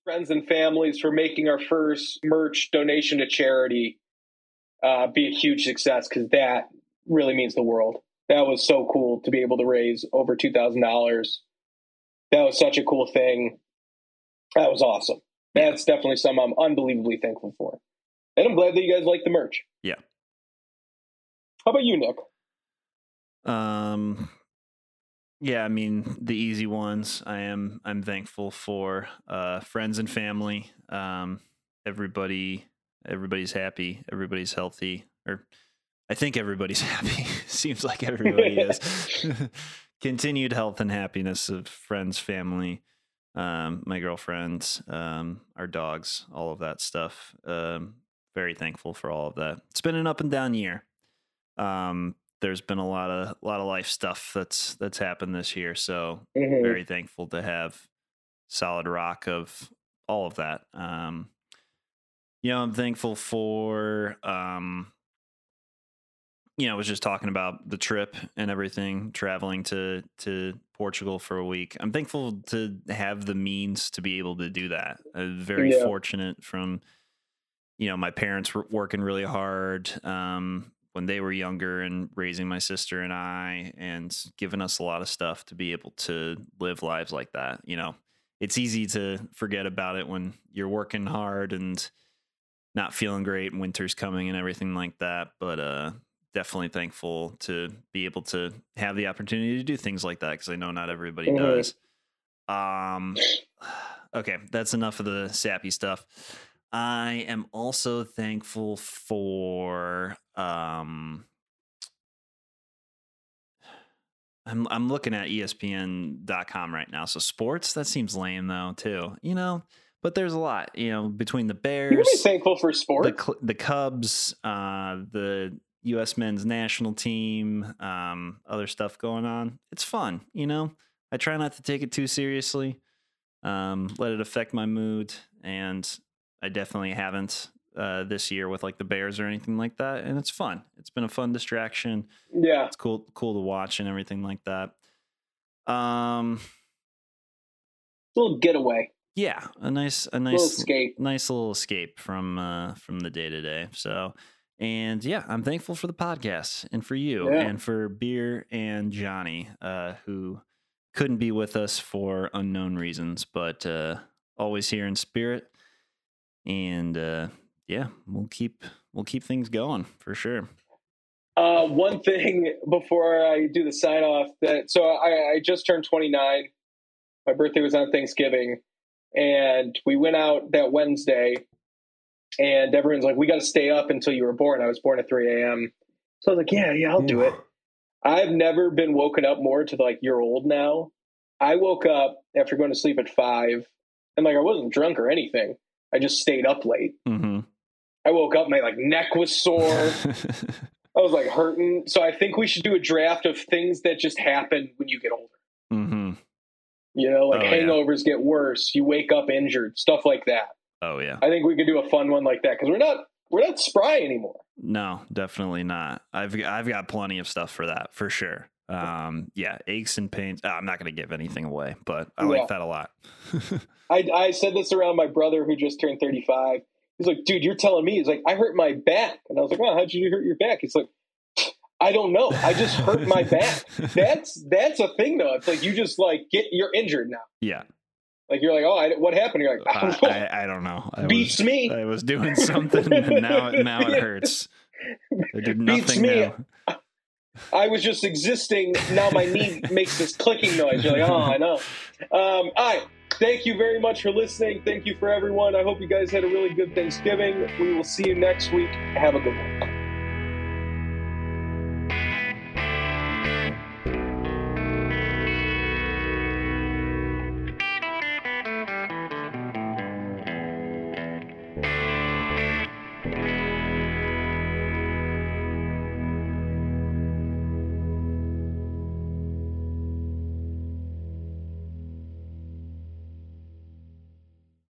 friends and families for making our first merch donation to charity uh, be a huge success because that really means the world. That was so cool to be able to raise over two thousand dollars. That was such a cool thing. That was awesome. That's definitely something I'm unbelievably thankful for, and I'm glad that you guys like the merch. Yeah. How about you, Nick? Um, yeah, I mean the easy ones. I am. I'm thankful for uh, friends and family. Um, everybody. Everybody's happy. Everybody's healthy. Or I think everybody's <laughs> happy. Seems like everybody is. <laughs> <laughs> Continued health and happiness of friends, family, um, my girlfriend, um, our dogs, all of that stuff. Um, very thankful for all of that. It's been an up and down year. Um, there's been a lot of a lot of life stuff that's that's happened this year. So Mhm. very thankful to have solid rock of all of that. Um, you know, I'm thankful for um, you know, I was just talking about the trip and everything, traveling to to Portugal for a week. I'm thankful to have the means to be able to do that. I'm very Yeah. fortunate from you know, my parents were working really hard um when they were younger and raising my sister and I and giving us a lot of stuff to be able to live lives like that, you know. It's easy to forget about it when you're working hard and not feeling great and winter's coming and everything like that, but uh definitely thankful to be able to have the opportunity to do things like that because I know not everybody Mhm. does. Um <sighs> okay, that's enough of the sappy stuff. I am also thankful for um I'm I'm looking at ESPN.com right now. So sports, that seems lame though, too. You know, but there's a lot, you know, between the Bears, can be thankful for the the Cubs, uh, the U.S. men's national team, um, other stuff going on. It's fun, you know. I try not to take it too seriously, um, let it affect my mood, and I definitely haven't uh, this year with like the Bears or anything like that. And it's fun. It's been a fun distraction. yeah. It's cool, cool to watch and everything like that. Um, a little getaway, yeah, a nice, a little nice escape. nice little escape from uh from the day to day. So and yeah, I'm thankful for the podcast and for you Yeah. and for Beer and Johnny, uh, who couldn't be with us for unknown reasons, but uh always here in spirit. And uh yeah, we'll keep we'll keep things going for sure. Uh, one thing before I do the sign off that so I, I just turned 29. My birthday was on Thanksgiving, and we went out that Wednesday. And everyone's like, "We got to stay up until you were born." I was born at 3 a.m. So I was like, "Yeah, yeah, I'll do it." I've never been woken up more to like you're old now. I woke up after going to sleep at five, and like I wasn't drunk or anything. I just stayed up late. Mm-hmm. I woke up, my like neck was sore. <laughs> I was like hurting. So I think we should do a draft of things that just happen when you get older. mm-hmm. You know, like Oh, yeah. hangovers get worse, you wake up injured, stuff like that. Oh yeah. I think we could do a fun one like that because we're not we're not spry anymore. No, definitely not. I've I've got plenty of stuff for that for sure. Um, yeah, aches and pains. uh, I'm not going to give anything away, but I Yeah. like that a lot. <laughs> I, I said this around my brother who just turned 35. He's like, dude, you're telling me. He's like, I hurt my back. And I was like, well, how'd you hurt your back? He's like, I don't know. I just hurt my back. <laughs> That's that's a thing though. It's like you just like get you're injured now. yeah, Like you're like, oh, I, what happened? You're like, I I, don't know. I, I don't know. I Beats was, me. I was doing something, and now <laughs> now it hurts. I did Beats me. now. I was just existing. Now my knee makes this clicking noise. You're like, oh, I know. Um, all right. Thank you very much for listening. Thank you for everyone. I hope you guys had a really good Thanksgiving. We will see you next week. Have a good one.